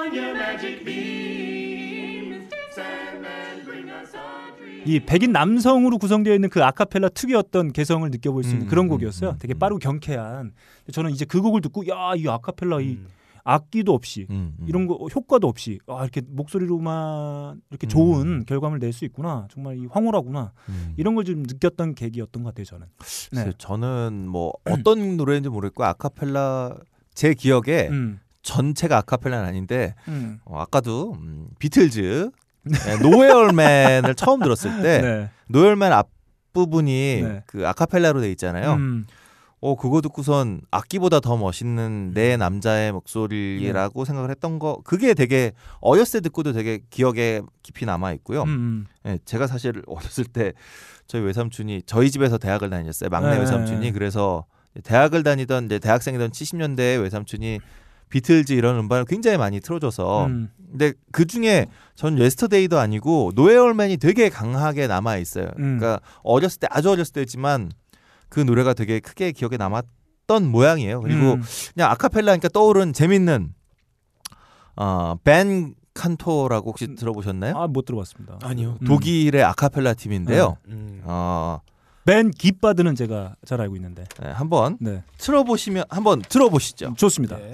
이 백인 남성으로 구성되어 있는 그 아카펠라 특유의 어떤 개성을 느껴볼 수 있는 음, 그런 음, 곡이었어요. 음, 되게 음. 빠르고 경쾌한. 저는 이제 그 곡을 듣고 야 이 아카펠라 이 악기도 없이. 이런 거 효과도 없이 아 이렇게 목소리로만 이렇게 좋은 결과물 낼 수 있구나 정말 이 황홀하구나 음. 이런 걸 좀 느꼈던 계기였던 것 같아요 저는 네. 저는 뭐 어떤 노래인지 모르겠고 아카펠라 제 기억에 음, 전체가 아카펠라는 아닌데 음. 어, 아까도 음, 비틀즈 네, 노웨얼맨을 처음 들었을 때 네. 노열맨 앞 부분이 네. 그 아카펠라로 돼 있잖아요. 음. 어 그거 듣고선 악기보다 더 멋있는 내 남자의 목소리라고 생각을 했던 거 그게 되게 어렸을 때 듣고도 되게 기억에 깊이 남아 있고요. 음. 예, 제가 사실 어렸을 때 저희 외삼촌이 저희 집에서 대학을 다녔어요. 막내 네. 외삼촌이 그래서 대학을 다니던 이제 대학생이던 70년대 외삼촌이 비틀즈 이런 음반을 굉장히 많이 틀어줘서 음. 근데 그 중에 전 예스터데이도 아니고 Nowhere Man이 되게 강하게 남아 있어요. 음. 그러니까 어렸을 때 아주 어렸을 때지만 그 노래가 되게 크게 기억에 남았던 모양이에요. 그리고 음. 그냥 아카펠라니까 떠오른 재밌는 어 Van Canto라고 혹시 들어보셨나요? 아, 못 들어봤습니다. 아니요. 음. 독일의 아카펠라 팀인데요. 음. 어, 벤 깃바드는 제가 잘 알고 있는데. 네, 한번 네. 틀어보시면 한번 들어보시죠. 좋습니다. 네.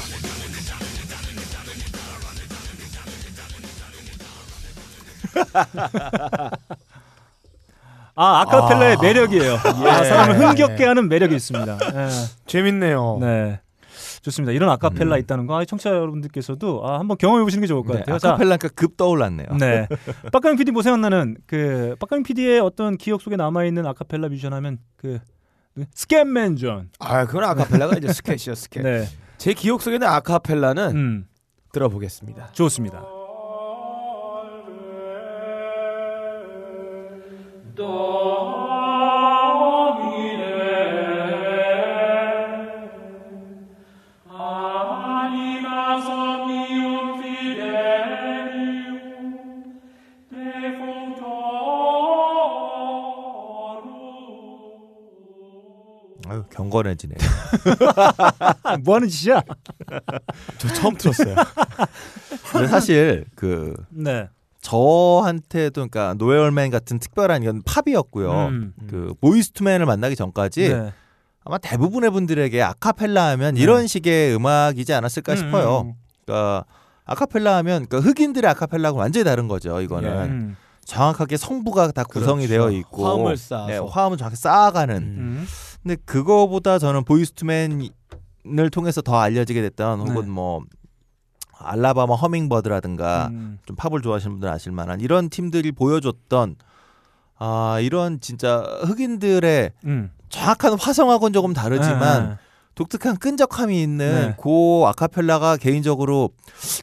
아, 아카펠라의 아. 매력이에요. 아, 사람을 흥겹게 하는 매력이 있습니다. 예. 재밌네요. 네. 좋습니다. 이런 아카펠라 있다는 거, 아, 청취자 여러분들께서도 아, 한번 경험해 보시는 게 좋을 것 네, 같아요. 자, 아카펠라니까 급 떠올랐네요. 네. 빡가능 PD 뭐 생각나는 그 빡가능 PD의 어떤 기억 속에 남아 있는 아카펠라 뮤지션 하면 그 Scatman John. 아, 그건 아카펠라가 이제 스캣이죠, 스캣. 네. 제 기억 속에는 아카펠라는 음. 들어보겠습니다. 좋습니다. 아유, 경건해지네. 뭐 하는 짓이야? 저 처음 들었어요. 사실 그 네. 저한테도 그러니까 노에얼맨 같은 특별한 이건 팝이었고요. 음. 그 보이스투맨을 만나기 전까지 네. 아마 대부분의 분들에게 아카펠라 하면 이런 식의 음악이지 않았을까 음, 싶어요. 음. 그러니까 아카펠라 하면 그러니까 흑인들의 아카펠라하고 완전히 다른 거죠. 이거는 예. 음. 정확하게 성부가 다 구성이 그렇죠. 되어 있고 화음을 쌓아서. 네, 화음을 정확히 쌓아가는. 음. 음. 근데 그거보다 저는 보이스투맨을 통해서 더 알려지게 됐던 혹은 네. 뭐 알라바마 허밍버드라든가 음. 좀 팝을 좋아하시는 분들 아실 만한 이런 팀들이 보여줬던 아 이런 진짜 흑인들의 음. 정확한 화성하고는 조금 다르지만 네. 독특한 끈적함이 있는 네. 그 아카펠라가 개인적으로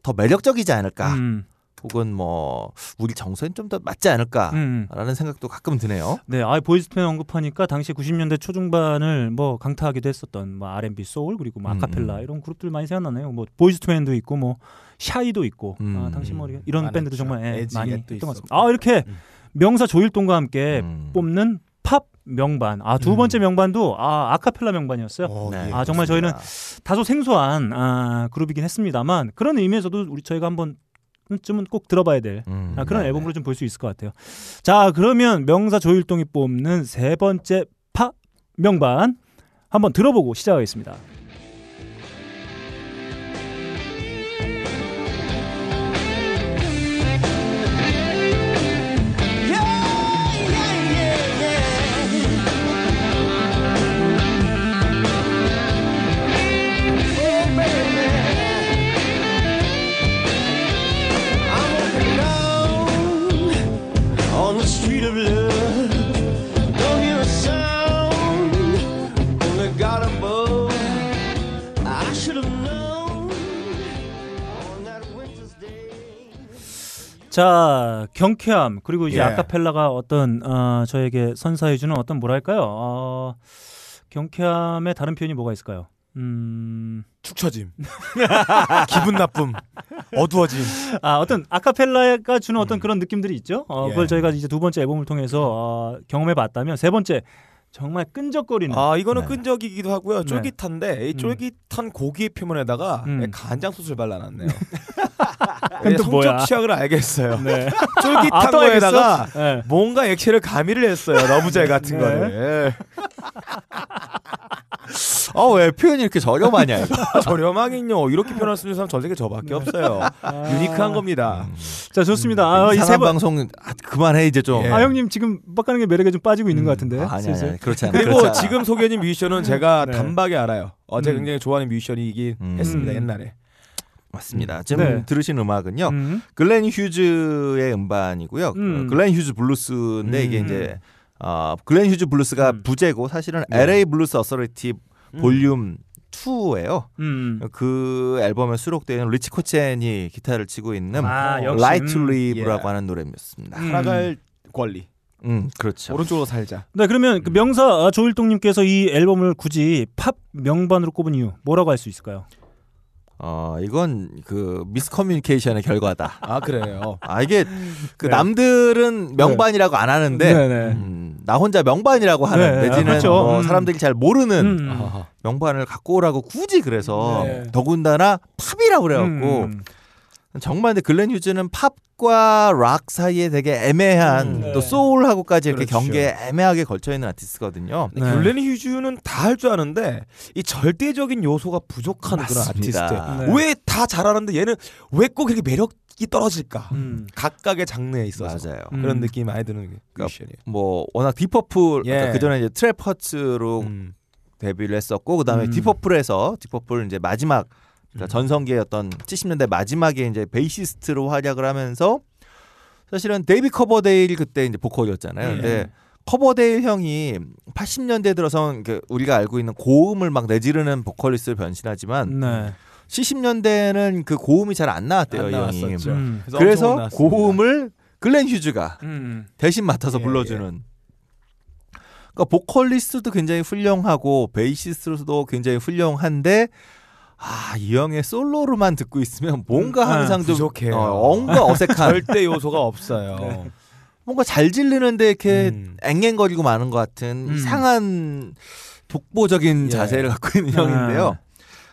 더 매력적이지 않을까 음. 혹은 뭐 우리 정서엔 좀 더 맞지 않을까라는 음. 생각도 가끔 드네요. 네, 아 Boyz II Men 언급하니까 당시 90년대 초중반을 뭐 강타하기도 했었던 뭐 R&B soul 그리고 뭐 음, 아카펠라 음. 이런 그룹들 많이 생각나네요. 뭐 Boyz II Men도 있고 뭐 Shai도 있고 음. 아, 당시 뭐 이런 많았죠. 밴드도 정말 예, 많이 또 했던 것. 같습니다. 아 이렇게 음. 명사 조일동과 함께 음. 뽑는 팝 명반. 아두 음. 번째 명반도 아 아카펠라 명반이었어요. 어, 네, 예. 아, 정말 그렇습니다. 다소 생소한 아, 그룹이긴 했습니다만 그런 의미에서도 우리 저희가 한번 쯤은 꼭 들어봐야 될 음, 아, 그런 네, 앨범으로 좀 볼 수 있을 것 같아요. 자, 그러면 명사 조일동이 뽑는 세 번째 팝 명반 한번 들어보고 시작하겠습니다. 자, 경쾌함 그리고 이제 예. 아카펠라가 어떤 어, 저에게 선사해주는 어떤 뭐랄까요? 어, 경쾌함의 다른 표현이 뭐가 있을까요? 음, 축 처짐. 기분 나쁨. 어두워짐. 아 어떤 아카펠라가 주는 어떤 그런 느낌들이 있죠. 어, 예. 그걸 저희가 이제 두 번째 앨범을 통해서 어, 경험해봤다면 세 번째 정말 끈적거리는. 아 이거는 네. 끈적이기도 하고요. 네. 쫄깃한데 이 음. 쫄깃한 고기의 표면에다가 음. 간장 소스를 발라놨네요. 네, 또 뭐야? 성적 취향을 알겠어요. 네. 쫄깃한 아, 또 거에다가? 네. 뭔가 액체를 가미를 했어요. 러브젤 같은 네. 거를. 어 왜 표현이 이렇게 저렴하냐. 아, 저렴하긴요. 이렇게 표현할 수 있는 사람 전 세계 저밖에 없어요. 유니크한 겁니다. 자 좋습니다. 아, 이세 이상한 번. 방송 아, 그만해 이제 좀. 예. 아 형님 지금 빡가는 게 매력에 좀 빠지고 있는 것 같은데. 아, 아니 슬슬. 아니 그렇지 않아. 그리고 그렇지 않아. 지금 소개해준 뮤지션은 제가 네. 단박에 알아요. 어, 제가 음. 굉장히 좋아하는 뮤지션이긴 음. 했습니다. 음. 옛날에. 맞습니다. 지금 네. 들으신 음악은요. 음. 글렌 휴즈의 음반이고요. 음. 그 글렌 휴즈 블루스인데 이게 음. 이제 어, 글렌 휴즈 블루스가 음. 부제고 사실은 네. LA Blues Authority 음. 볼륨 2예요. 음. 그 앨범에 수록되어 리치 코첸이 기타를 치고 있는 아. Right to 음. Live라고 예. 하는 노래였습니다. 음. 살아갈 권리. 음, 그렇죠. 오른쪽으로 살자. 네 그러면 그 명사 아, 조일동님께서 이 앨범을 굳이 팝 명반으로 꼽은 이유 뭐라고 할 수 있을까요? 어, 이건 그 미스커뮤니케이션의 결과다. 아 그래요. 아 이게 그 네. 남들은 명반이라고 안 하는데 네, 네. 음, 나 혼자 명반이라고 하는 네, 내지는 그렇죠. 뭐 음. 사람들이 잘 모르는 음. 명반을 갖고 오라고 굳이 그래서 네. 더군다나 팝이라고 그래갖고 음. 정말 근데 글렌 휴즈는 팝과 락 사이에 되게 애매한 음, 네. 또 소울하고까지 이렇게 그렇죠. 경계에 애매하게 걸쳐 있는 아티스트거든요. 네. 글렌 휴즈는 다 할 줄 아는데 이 절대적인 요소가 부족한 그런 맞습니다. 아티스트. 네. 왜다 잘하는데 얘는 왜 꼭 이렇게 매력이 떨어질까? 음. 각각의 장르에 있어서 맞아요. 음. 그런 느낌이 많이 드는 그러니까 뮤지션이에요. 뭐 워낙 딥 퍼플 예. 그 전에 이제 트라피즈로 음. 데뷔를 했었고 그다음에 음. 딥 퍼플에서 딥 퍼플 이제 마지막 그러니까 음. 전성기의 어떤 70년대 마지막에 이제 베이시스트로 활약을 하면서 사실은 데이빗 커버데일 그때 이제 보컬이었잖아요. 예. 근데 커버데일 형이 80년대 들어서 그 우리가 알고 있는 고음을 막 내지르는 보컬리스트로 변신하지만 네. 70년대는 그 고음이 잘 안 나왔대요, 안 이 형이. 음. 그래서, 그래서. 고음을 글렌 휴즈가 음. 대신 맡아서 예, 불러주는. 그러니까 보컬리스트도 굉장히 훌륭하고 베이시스트도 굉장히 훌륭한데 아이 형의 솔로로만 듣고 있으면 뭔가 음, 항상 아, 좀 부족해요. 어, 뭔가 어색한 절대 요소가 없어요. 네. 뭔가 잘 질리는데 이렇게 음. 앵앵거리고 마는 것 같은 음. 이상한 독보적인 예. 자세를 갖고 있는 아. 형인데요.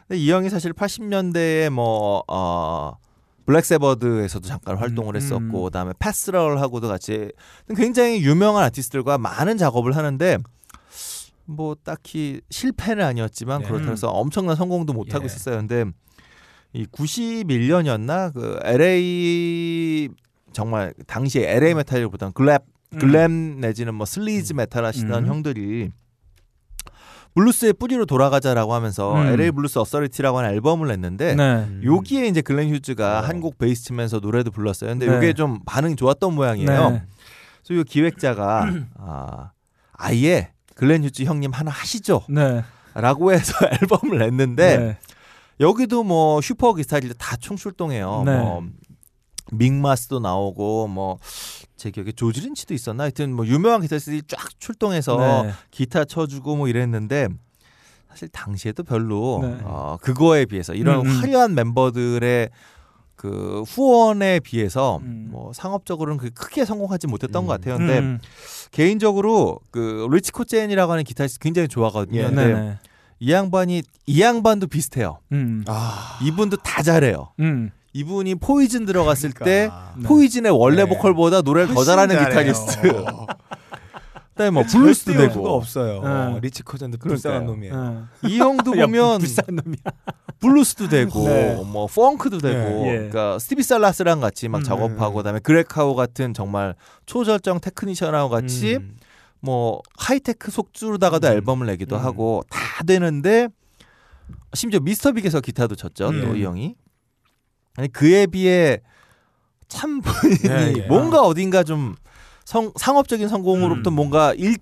근데 이 형이 사실 80년대에 뭐 어, 블랙세버드에서도 잠깐 활동을 음, 했었고 음. 그다음에 패스럴하고도 같이 굉장히 유명한 아티스트들과 많은 작업을 하는데 뭐 딱히 실패는 아니었지만 네. 그렇다고 해서 엄청난 성공도 못 하고 예. 있었어요. 근데 이 91년이었나 그 LA 정말 당시에 LA 메탈보다는 글랩 glam 내지는 뭐 sleaze 메탈 하시던 음. 형들이 블루스의 뿌리로 돌아가자라고 하면서 음. LA Blues Authority라고 하는 앨범을 냈는데 네. 여기에 이제 글렌 휴즈가 어. 한 곡 베이스 치면서 노래도 불렀어요. 근데 네. 이게 좀 반응이 좋았던 모양이에요. 네. 그래서 이 기획자가 아, 아예 글렌 휴즈 형님 하나 하시죠. 네. 라고 해서 앨범을 냈는데 네. 여기도 뭐 슈퍼 기타리들 다 총출동해요. 네. 뭐 믹마스도 나오고 뭐 제 기억에 조지린치도 있었나 하여튼 뭐 유명한 기타리스트들이 쫙 출동해서 네. 기타 쳐주고 뭐 이랬는데 사실 당시에도 별로 네. 어, 그거에 비해서 이런 음, 음. 화려한 멤버들의 그 후원에 비해서 음. 뭐 상업적으로는 그 크게 성공하지 못했던 음. 것 같아요. 근데 음. 개인적으로 그 리치 코젠이라고 하는 기타리스트 굉장히 좋아하거든요. 예. 근데 네. 이 양반이 이 양반도 비슷해요. 음. 아, 이분도 다 잘해요. 음. 이분이 포이즌 들어갔을 때 그러니까. 네. 포이즌의 원래 네. 보컬보다 노래를 더 잘하는 잘해요. 기타리스트. 그다음에 뭐 블루스도 절대 요소가 되고 없어요. 네. 리치 코젠도. 불쌍한 놈이에요. 네. 이 형도 야, 보면 불쌍한 놈이야. 블루스도 되고 네. 뭐 펑크도 되고 네. 예. 그러니까 스티비 살라스랑 같이 막 음. 작업하고 그다음에 그렉하우 같은 정말 초절정 technician하고 같이 음. 뭐 하이테크 속주로다가도 음. 앨범을 내기도 음. 하고 다 되는데 심지어 미스터 빅에서 기타도 쳤죠 음. 또이 형이 아니 그에 비해 참 본인이 예, 예. 뭔가 어딘가 좀 성, 상업적인 성공으로부터 음. 뭔가 일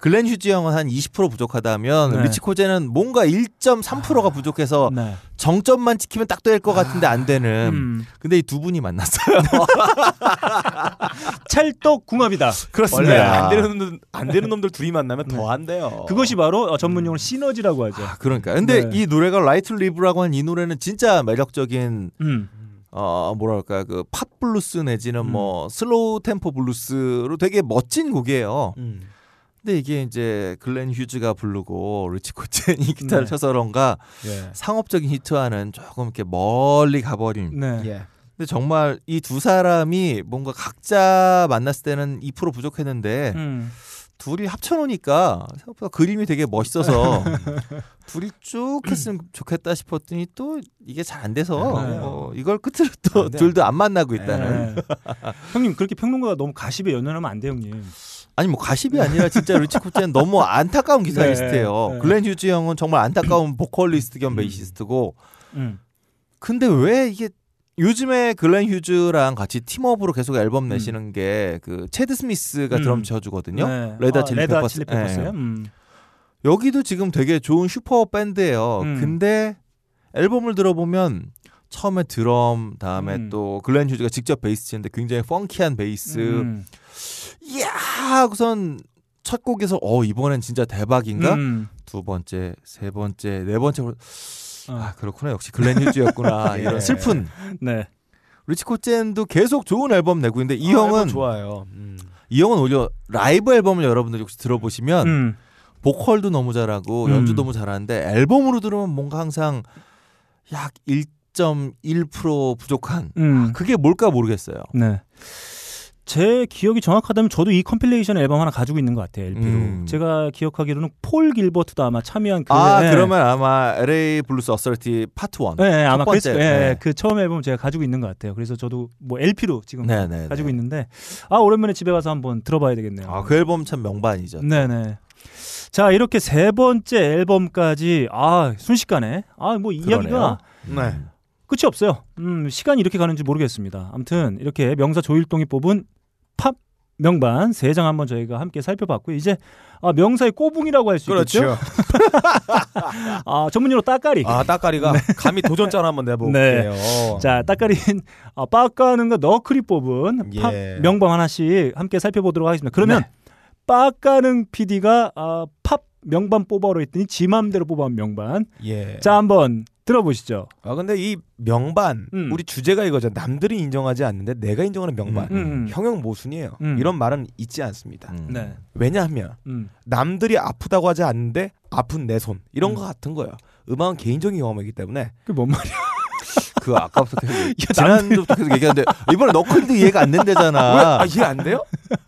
글렌 휴즈 형은 한 20% 부족하다면 네. 리치 코젠은 뭔가 1.3%가 부족해서 네. 정점만 지키면 딱 될 것 같은데 안 되는. 음. 근데 이 두 분이 만났어요. 찰떡 궁합이다. 그렇습니다. 원래 안 되는 놈들 안 되는 놈들 둘이 만나면 네. 더안 돼요. 그것이 바로 어, 전문용어로 시너지라고 하죠. 아, 그러니까. 근데 네. 이 노래가 Right to Live라고 하는 이 노래는 진짜 매력적인 음. 어 뭐랄까 그 팝 블루스 내지는 음. 뭐 slow 템포 블루스로 되게 멋진 곡이에요. 음. 근데 이게 이제 글렌 휴즈가 부르고 리치 코첸이 기타를 네. 쳐서 그런가 예. 상업적인 히트와는 조금 이렇게 멀리 가버린 네. 예. 근데 정말 이 두 사람이 뭔가 각자 만났을 때는 2% 부족했는데 음. 둘이 합쳐놓으니까 생각보다 그림이 되게 멋있어서 둘이 쭉 했으면 좋겠다 싶었더니 또 이게 잘 안 돼서 네. 어, 이걸 끝으로 또안 돼. 둘도 안 만나고 있다는 네. 형님 그렇게 평론가가 너무 가십에 연연하면 안돼 형님. 아니 뭐 가십이 아니라 진짜 리치 코젠 너무 안타까운 기타리스트예요. 네. 글렌 휴즈 형은 정말 안타까운 보컬리스트 겸 베이시스트고 음. 근데 왜 이게 요즘에 글렌 휴즈랑 같이 team up으로 계속 앨범 내시는 게그 채드 스미스가 음. 드럼 쳐주거든요. 네. Red 아, Chili Red Peppers. 네. 음. 여기도 지금 되게 좋은 슈퍼 밴드예요. 음. 근데 앨범을 들어보면 처음에 드럼, 다음에 음. 또 글렌 휴즈가 직접 베이스 치는데 굉장히 funky한 베이스. 음. 이야 하고선 첫 곡에서 어 이번엔 진짜 대박인가? 음. 두 번째, 세 번째, 네 번째 어. 아 그렇구나 역시 글렌 휴즈였구나 예. 이런 슬픈 네. 리치 코첸도 계속 좋은 앨범 내고 있는데 이 아, 형은 좋아요. 음. 이 형은 오히려 라이브 앨범을 여러분들 혹시 들어보시면 음. 보컬도 너무 잘하고 음. 연주 너무 잘하는데 앨범으로 들으면 뭔가 항상 약 1.1% 부족한 음. 그게 뭘까 모르겠어요. 네. 제 기억이 정확하다면 저도 이 compilation 앨범 하나 가지고 있는 것 같아요 LP로. 음. 제가 기억하기로는 폴 길버트도 아마 참여한 그. 아 네. 그러면 아마 L.A. Blues Authority Part 1. 네, 네, 아마 첫 번째. 거예요. 네, 네. 그 처음 앨범 제가 가지고 있는 것 같아요. 그래서 저도 뭐 LP로 지금 네, 네, 가지고 네. 있는데 아 오랜만에 집에 가서 한번 들어봐야 되겠네요. 아, 그 앨범 참 명반이죠. 네네. 자 이렇게 세 번째 앨범까지 아 순식간에 아 뭐 이야기가 네. 끝이 없어요. 음 시간이 이렇게 가는지 모르겠습니다. 아무튼 이렇게 명사 조일동이 뽑은 팝 명반 세 장 한번 저희가 함께 살펴봤고 이제 아, 명사의 꼬붕이라고 할 수 있겠죠. 그렇죠. 아 전문용어로 따까리. 아 따까리가 감히 도전자로 한번 내볼게요. 자, 따까리는 아, 빠까는과 너클이 뽑은 팝 예. 명방 하나씩 함께 살펴보도록 하겠습니다. 그러면 네. 빠까는 PD가 아, 팝 명반 뽑아로 했더니 지 맘대로 뽑아온 명반. 예. 자, 한번 들어보시죠. 아 근데 이 명반 음. 우리 주제가 이거죠. 남들이 인정하지 않는데 내가 인정하는 명반. 음, 음. 형용 모순이에요. 음. 이런 말은 있지 않습니다. 음. 네. 왜냐하면 음. 남들이 아프다고 하지 않는데 아픈 내 손 이런 음. 거 같은 거예요. 음악은 개인적인 경험이기 때문에 그게 뭔 말이야? 그 아까부터 계속 지난주부터 계속 얘기하는데 이번에 너클도 이해가 안 된대잖아. 왜? 아 이해 안 돼요?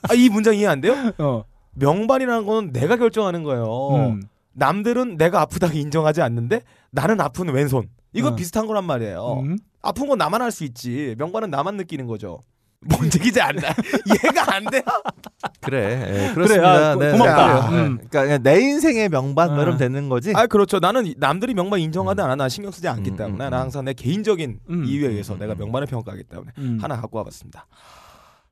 아 이 문장 이해 안 돼요? 어. 명반이라는 거는 내가 결정하는 거예요. 음. 남들은 내가 아프다고 인정하지 않는데 나는 아픈 왼손. 이거 어. 비슷한 거란 말이에요. 음. 아픈 건 나만 할 수 있지. 명반은 나만 느끼는 거죠. 뭔 얘기지 안 나. 이해가 안 돼요. 그래, 예, 그렇습니다. 아, 고- 고맙다. 네. 음. 그러니까 그냥 내 인생의 명반 뭐 아. 이러면 되는 거지. 아 그렇죠. 나는 남들이 명반 인정하지 않아 나 신경 쓰지 않기 음, 때문에 음, 나 음. 항상 내 개인적인 음. 이유에 의해서 음, 내가 음. 명반을 평가하기 때문에 음. 하나 갖고 와봤습니다.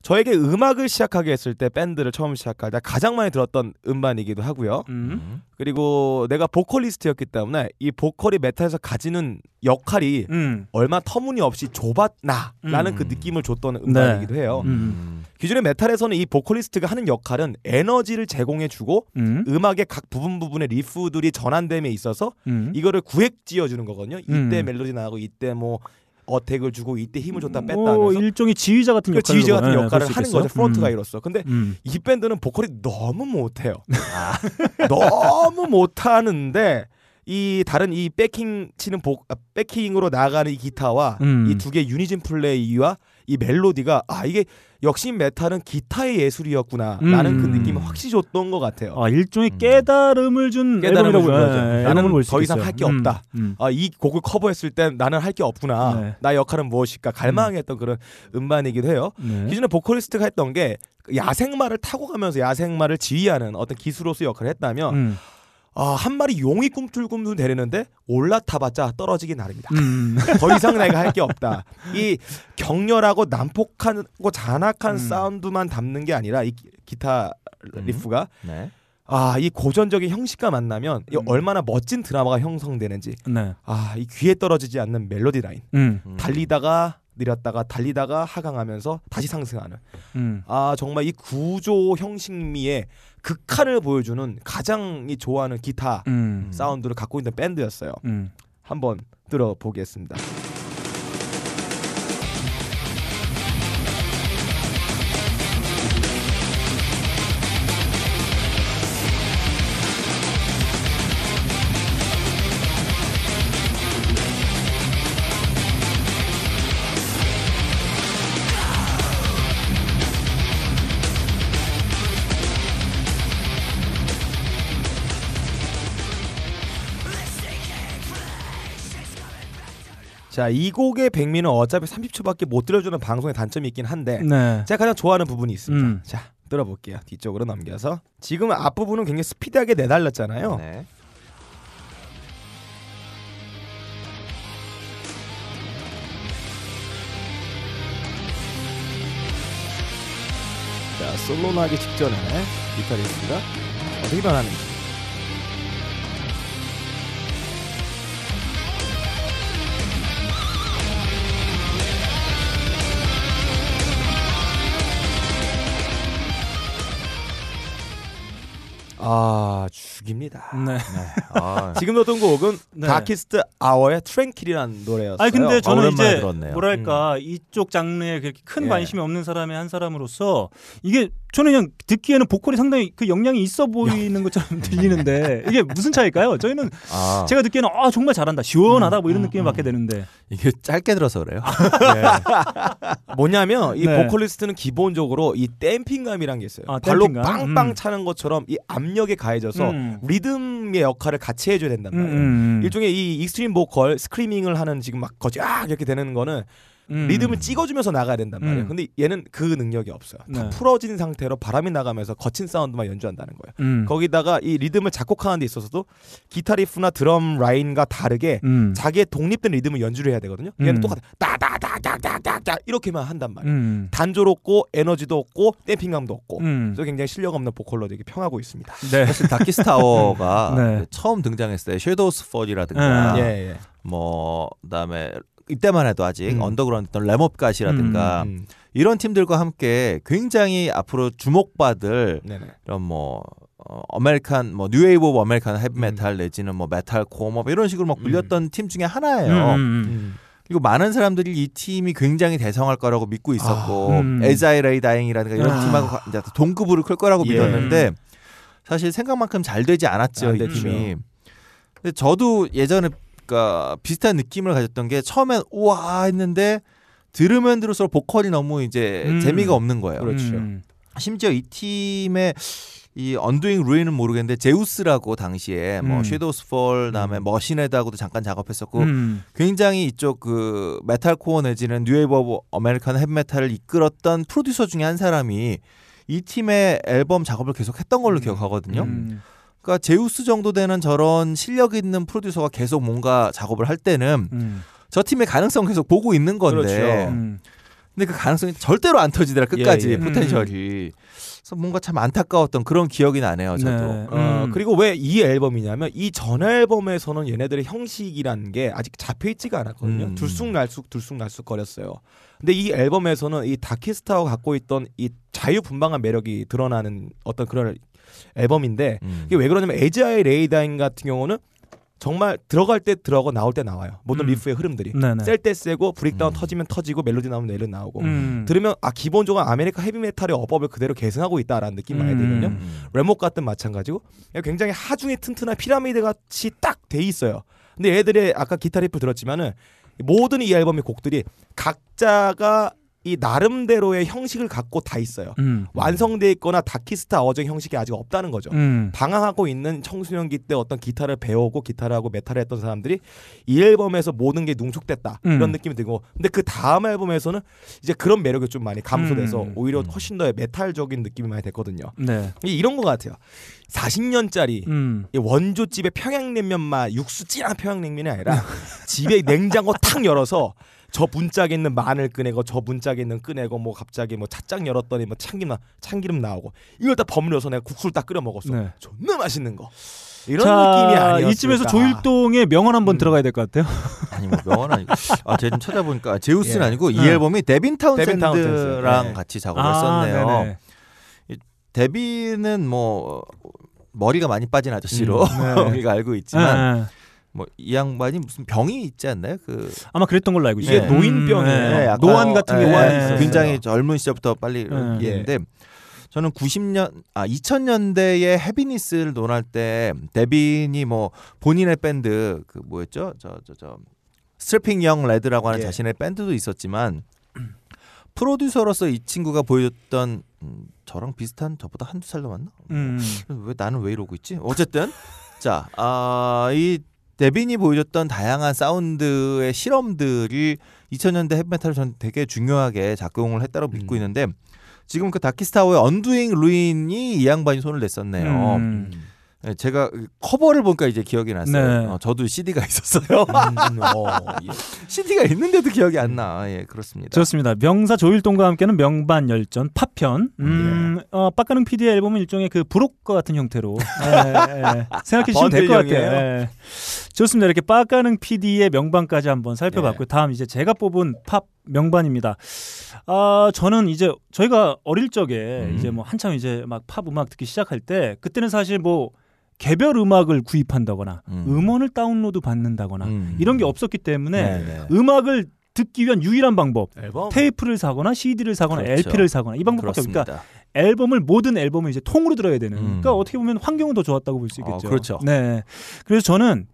저에게 음악을 시작하게 했을 때 밴드를 처음 시작할 때 가장 많이 들었던 음반이기도 하고요. 음. 음. 그리고 내가 보컬리스트였기 때문에 이 보컬이 메탈에서 가지는 역할이 음. 얼마 터무니없이 좁았나라는 음. 그 느낌을 줬던 음반이기도 해요. 음. 기존의 메탈에서는 이 보컬리스트가 하는 역할은 에너지를 제공해주고 음. 음악의 각 부분 부분의 riff들이 전환됨에 있어서 음. 이거를 구획 지어주는 거거든요. 이때 음. 멜로디 나가고 이때 뭐 attack을 주고 이때 힘을 줬다 뺐다 뭐 하면서 일종의 지휘자 같은 그 역할을 지휘자 같은 네, 역할을 수 하는. 거죠. front가 음. 이로써. 근데 음. 이 밴드는 보컬이 너무 못해요. 너무 못하는데 이 다른 이 backing 치는 복 아, backing으로 나가는 이 기타와 음. 이두개 unison play와 이 멜로디가 아 이게 역시 메탈은 기타의 예술이었구나라는 그 음. 느낌을 확실히 줬던 것 같아요. 아 일종의 음. 깨달음을 준 깨달음을 준 거죠. 예, 예, 나는 더 이상. 할게 음. 없다. 음. 아, 이 곡을 커버했을 땐 나는 할 게 없구나. 네. 나의 역할은 무엇일까 갈망했던 그런 음반이기도 해요. 네. 기존에 보컬리스트가 했던 게그 야생마를 타고 가면서 야생마를 지휘하는 어떤 기수로서 역할을 했다면 음. 아, 한 마리 용이 꿈틀꿈틀 대리는데 올라타봤자 떨어지기 나름이다. 음. 더 이상 내가 할 게 없다. 이 격렬하고 난폭하고 잔악한 음. 사운드만 담는 게 아니라 이 기- 기타 음. 리프가 네. 아, 이 고전적인 형식과 만나면 이 음. 얼마나 멋진 드라마가 형성되는지 네. 아, 이 귀에 떨어지지 않는 멜로디 라인. 음. 음. 달리다가 내렸다가 달리다가 하강하면서 다시 상승하는 음. 아 정말 이 구조 형식미의 극한을 보여주는 가장 이 좋아하는 기타 음. 사운드를 갖고 있는 밴드였어요. 음. 한번 들어보겠습니다. 자, 이 곡의 백미는 어차피 30초밖에 못 들려주는 방송의 단점이 있긴 한데 네. 제가 가장 좋아하는 부분이 있습니다. 음. 자, 들어볼게요. 뒤쪽으로 넘겨서 지금 앞부분은 굉장히 스피드하게 내달렸잖아요. 네. 자, 솔로 나기 직전에 기타리스트가 어떻게 변하는지. 아 죽입니다. 네. 아, 지금 넣었던 곡은 네. 다키스트 아워의 트랭킬이라는 노래였어요. 아니 근데 저는 이제 들었네요. 뭐랄까 이쪽 장르에 그렇게 큰 예. 관심이 없는 사람의 한 사람으로서 이게 저는 그냥 듣기에는 보컬이 상당히 그 역량이 있어 보이는 것처럼 들리는데 이게 무슨 차이일까요? 저희는 아, 제가 듣기에는 아 정말 잘한다 시원하다 뭐 이런 음, 느낌을 음. 받게 되는데 이게 짧게 들어서 그래요. 뭐냐면 이 네. 보컬리스트는 기본적으로 이 damping감이란 게 있어요. 아, 발로 damping감? 빵빵 음. 차는 것처럼 이 압력에 가해져서 음. 리듬의 역할을 같이 해줘야 된단 음, 말이에요. 음, 일종의 이 extreme vocal screaming을 하는 지금 막 거지 아 이렇게 되는 거는 음. 리듬을 찍어주면서 나가야 된단 말이에요. 음. 근데 얘는 그 능력이 없어요. 다 네. 풀어진 상태로 바람이 나가면서 거친 사운드만 연주한다는 거예요. 음. 거기다가 이 리듬을 작곡하는 데 있어서도 기타 riff나 드럼 라인과 다르게 음. 자기의 독립된 리듬을 연주를 해야 되거든요. 얘는 음. 똑같아. 따다다다다다다 이렇게만 한단 말이에요. 음. 단조롭고 에너지도 없고 damping감도 없고 음. 그래서 굉장히 실력 없는 보컬로 되게 평하고 있습니다. 네. 사실 Darkest Hour가 네. 처음 등장했을 때 Shadows Fall이라든가 아. 예, 예. 뭐 그다음에 이때만 해도 아직 음. 언더그라운드 있던 Lamb of God이라든가 음. 이런 팀들과 함께 굉장히 앞으로 주목받을 네네. 이런 뭐 어, American 뭐 New Wave of American 음. Heavy Metal 내지는 뭐 metalcore 뭐 이런 식으로 막 불렸던 팀 중에 하나예요. 음, 음. 음. 그리고 많은 사람들이 이 팀이 굉장히 대성할 거라고 믿고 있었고 아, 음. As I Lay Dying이라든가 이런 아. 팀하고 가- 이제 동급으로 클 거라고 예. 믿었는데 사실 생각만큼 잘 되지 않았죠 안 이. 팀이. 근데 저도 예전에 그러니까 비슷한 느낌을 가졌던 게 처음엔 우와 했는데 들으면 들을수록 보컬이 너무 이제 음. 재미가 없는 거예요. 그렇죠. 음. 심지어 이 팀의 이 Undoing Ruin은 모르겠는데 Zeuss라고 당시에 뭐 음. Shadows Fall 다음에 Machine Head하고도 잠깐 작업했었고 음. 굉장히 이쪽 그 metalcore 내지는 New Wave of American Heavy Metal을 이끌었던 프로듀서 중에 한 사람이 이 팀의 앨범 작업을 계속 했던 걸로 기억하거든요. 음. 그러니까 제우스 정도 되는 저런 실력 있는 프로듀서가 계속 뭔가 작업을 할 때는 음. 저 팀의 가능성 계속 보고 있는 건데 그렇죠. 음. 근데 그 가능성이 절대로 안 터지더라 끝까지 예, 예. 포텐셜이 그래서 뭔가 참 안타까웠던 그런 기억이 나네요 저도 네. 어, 음. 그리고 왜 이 앨범이냐면 이 전 앨범에서는 얘네들의 형식이라는 게 아직 잡혀 있지가 않았거든요. 음. 들쑥날쑥 들쑥날쑥 거렸어요. 근데 이 앨범에서는 이 Darkest Hour가 갖고 있던 이 자유분방한 매력이 드러나는 어떤 그런 앨범인데 음. 이게 왜 그러냐면 As I Lay Dying 같은 경우는 정말 들어갈 때 들어가고 나올 때 나와요. 모든 음. riff의 흐름들이 네네. 셀때 세고 breakdown 음. 터지면 터지고 멜로디 나오면 멜로디 나오고 음. 들으면 아 기본적으로 아메리카 헤비메탈의 어법을 그대로 계승하고 있다라는 느낌 많이 음. 들거든요. 음. Lamb of God 같은 마찬가지고 굉장히 하중에 튼튼한 피라미드 같이 딱 돼 있어요. 근데 얘들의 아까 기타 리프 들었지만은 모든 이 앨범의 곡들이 각자가 이 나름대로의 형식을 갖고 다 있어요. 음. 완성돼 있거나 Darkest Hour 정형식이 아직 없다는 거죠. 음. 방황하고 있는 청소년기 때 어떤 기타를 배우고 기타를 하고 메탈을 했던 사람들이 이 앨범에서 모든 게 농축됐다 음. 이런 느낌이 들고 근데 그 다음 앨범에서는 이제 그런 매력이 좀 많이 감소돼서 음. 오히려 훨씬 더 메탈적인 느낌이 많이 됐거든요. 네. 이- 이런 것 같아요. 40년짜리 음. 원조집에 평양냉면만 육수 진한 평양냉면이 아니라 집에 냉장고 탁 열어서 저 문짝에 있는 마늘 꺼내고 저 문짝에 있는 꺼내고 뭐 갑자기 뭐 찻장 열었더니 뭐 참기름 나- 참기름 나오고 이걸 다 버무려서 내가 국수를 딱 끓여 먹었어. 네. 존나 맛있는 거. 이런 자, 느낌이 아니었을까. 이쯤에서 조일동의 명언 한번 음. 들어가야 될 것 같아요. 아니 뭐 명언 아니고 아 제가 좀 찾아보니까 Zeuss는 예. 아니고 이 네. 앨범이 데빈 데빈 타운센드. 타운센드랑 네. 같이 작업을 아, 했었네요. 네네. 데빈은 뭐 머리가 많이 빠진 아저씨로 음, 네. 우리가 알고 있지만 네, 네. 뭐이 양반이 무슨 병이 있지 않나요? 그 아마 그랬던 걸로 알고 있어요. 이게 노인병이에요. 네. 약간- 노안 같은 예, 게 노안이 예. 있었어요. 굉장히 젊은 시절부터 빨리 네. 얘기했는데 저는 90년 아 2000년대에 heaviness를 논할 때 데빈이 뭐 본인의 밴드 그 뭐였죠? 저 저 저 Strapping Young Lad라고 하는 예. 자신의 밴드도 있었지만 프로듀서로서 이 친구가 보여줬던 음, 저랑 비슷한 저보다 한두 살 더 많나? 음. 왜 나는 왜 이러고 있지? 어쨌든 자, 아, 이 데빈이 보여줬던 다양한 사운드의 실험들이 2000년대 헤비메탈을 전 되게 중요하게 작용을 했다고 믿고 음. 있는데 지금 그 다키스타워의 언두잉 루인이 이 양반이 손을 냈었네요. 음. 네, 제가 커버를 보니까 이제 기억이 났어요. 네. 어, 저도 CD가 있었어요. 음, 어, 예. CD가 있는데도 기억이 안 나. 예, 그렇습니다. 좋습니다. 명사 조일동과 함께하는 명반 열전 파편. 음, 어, 빡가능 PD의 앨범은 일종의 그 브로커 같은 형태로 예, 예. 생각해 주시면 될 것 같아요. 좋습니다. 이렇게 빡가능 PD의 명반까지 한번 살펴봤고요. 다음 이제 제가 뽑은 팝 명반입니다. 아, 저는 이제 저희가 어릴 적에 음. 이제 뭐 한참 이제 막 팝 음악 듣기 시작할 때 그때는 사실 뭐 개별 음악을 구입한다거나 음. 음. 원을 다운로드 받는다거나 음. 이런 게 없었기 때문에 네, 네. 음악을 듣기 위한 유일한 방법 앨범 테이프를 사거나 CD를 사거나 그렇죠. LP를 사거나 이 방법밖에 없으니까 그렇습니다. 앨범을 모든 앨범을 이제 통으로 들어야 되는. 음. 그러니까 어떻게 보면 환경은 더 좋았다고 볼 수 있겠죠. 어, 그렇죠. 네. 그래서 저는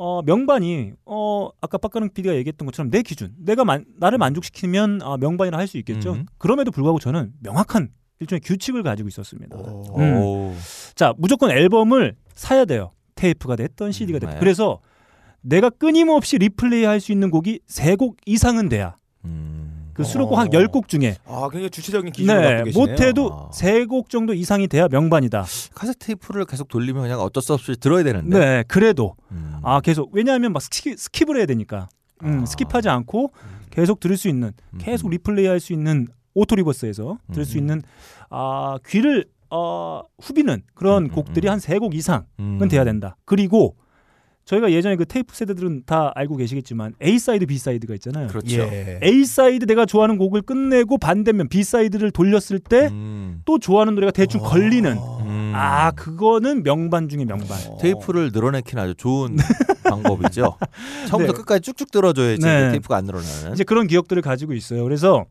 어, 명반이 어 아까 빡가능 PD가 얘기했던 것처럼 내 기준, 내가 만, 나를 만족시키면 아, 명반이라 할 수 있겠죠. 음. 그럼에도 불구하고 저는 명확한 일종의 규칙을 가지고 있었습니다. 어. 음. 오. 자, 무조건 앨범을 사야 돼요. 테이프가 됐던 CD가 됐든. 네. 그래서 내가 끊임없이 리플레이 할 수 있는 곡이 세 곡 이상은 돼야. 음. 그 수록곡 한 어. 10곡 중에 아, 굉장히 주체적인 기준을 네, 갖고 계시네요. 못해도 아. 세 곡 정도 이상이 돼야 명반이다. 카세트 테이프를 계속 돌리면 그냥 어쩔 수 없이 들어야 되는데. 네, 그래도 음. 아 계속 왜냐하면 막 skip, skip을 해야 되니까 음, 아. skip하지 않고 계속 들을 수 있는 계속 음. 리플레이할 수 있는 auto reverse에서 들을 수 음. 있는 아 귀를 어, 후비는 그런 음, 곡들이 음. 한세 곡 이상은 음. 돼야 된다. 그리고 저희가 예전에 그 테이프 세대들은 다 알고 계시겠지만 A 사이드, B 사이드가 있잖아요. 그렇죠. 예. A 사이드 내가 좋아하는 곡을 끝내고 반대면 B 사이드를 돌렸을 때또 음. 좋아하는 노래가 대충 걸리는 음. 아 그거는 명반 중에 명반. 테이프를 늘어내기는 아주 좋은 방법이죠. 처음부터 네. 끝까지 쭉쭉 들어줘야지 네. 테이프가 안 늘어나는. 이제 그런 기억들을 가지고 있어요. 그래서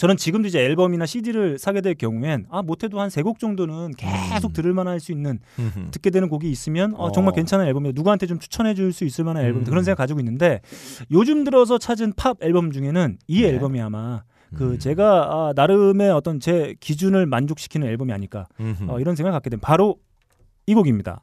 저는 지금도 이제 앨범이나 CD를 사게 될 경우엔 아 못해도 한 세 곡 정도는 계속 음. 들을 만할 수 있는 음흠. 듣게 되는 곡이 있으면 어, 정말 어. 괜찮은 앨범이다. 누구한테 좀 추천해 줄 수 있을 만한 앨범이다. 음. 그런 생각 가지고 있는데 요즘 들어서 찾은 팝 앨범 중에는 이 네. 앨범이 아마 그 음. 제가 아, 나름의 어떤 제 기준을 만족시키는 앨범이 아닐까. 어, 이런 생각을 갖게 된 바로 이 곡입니다.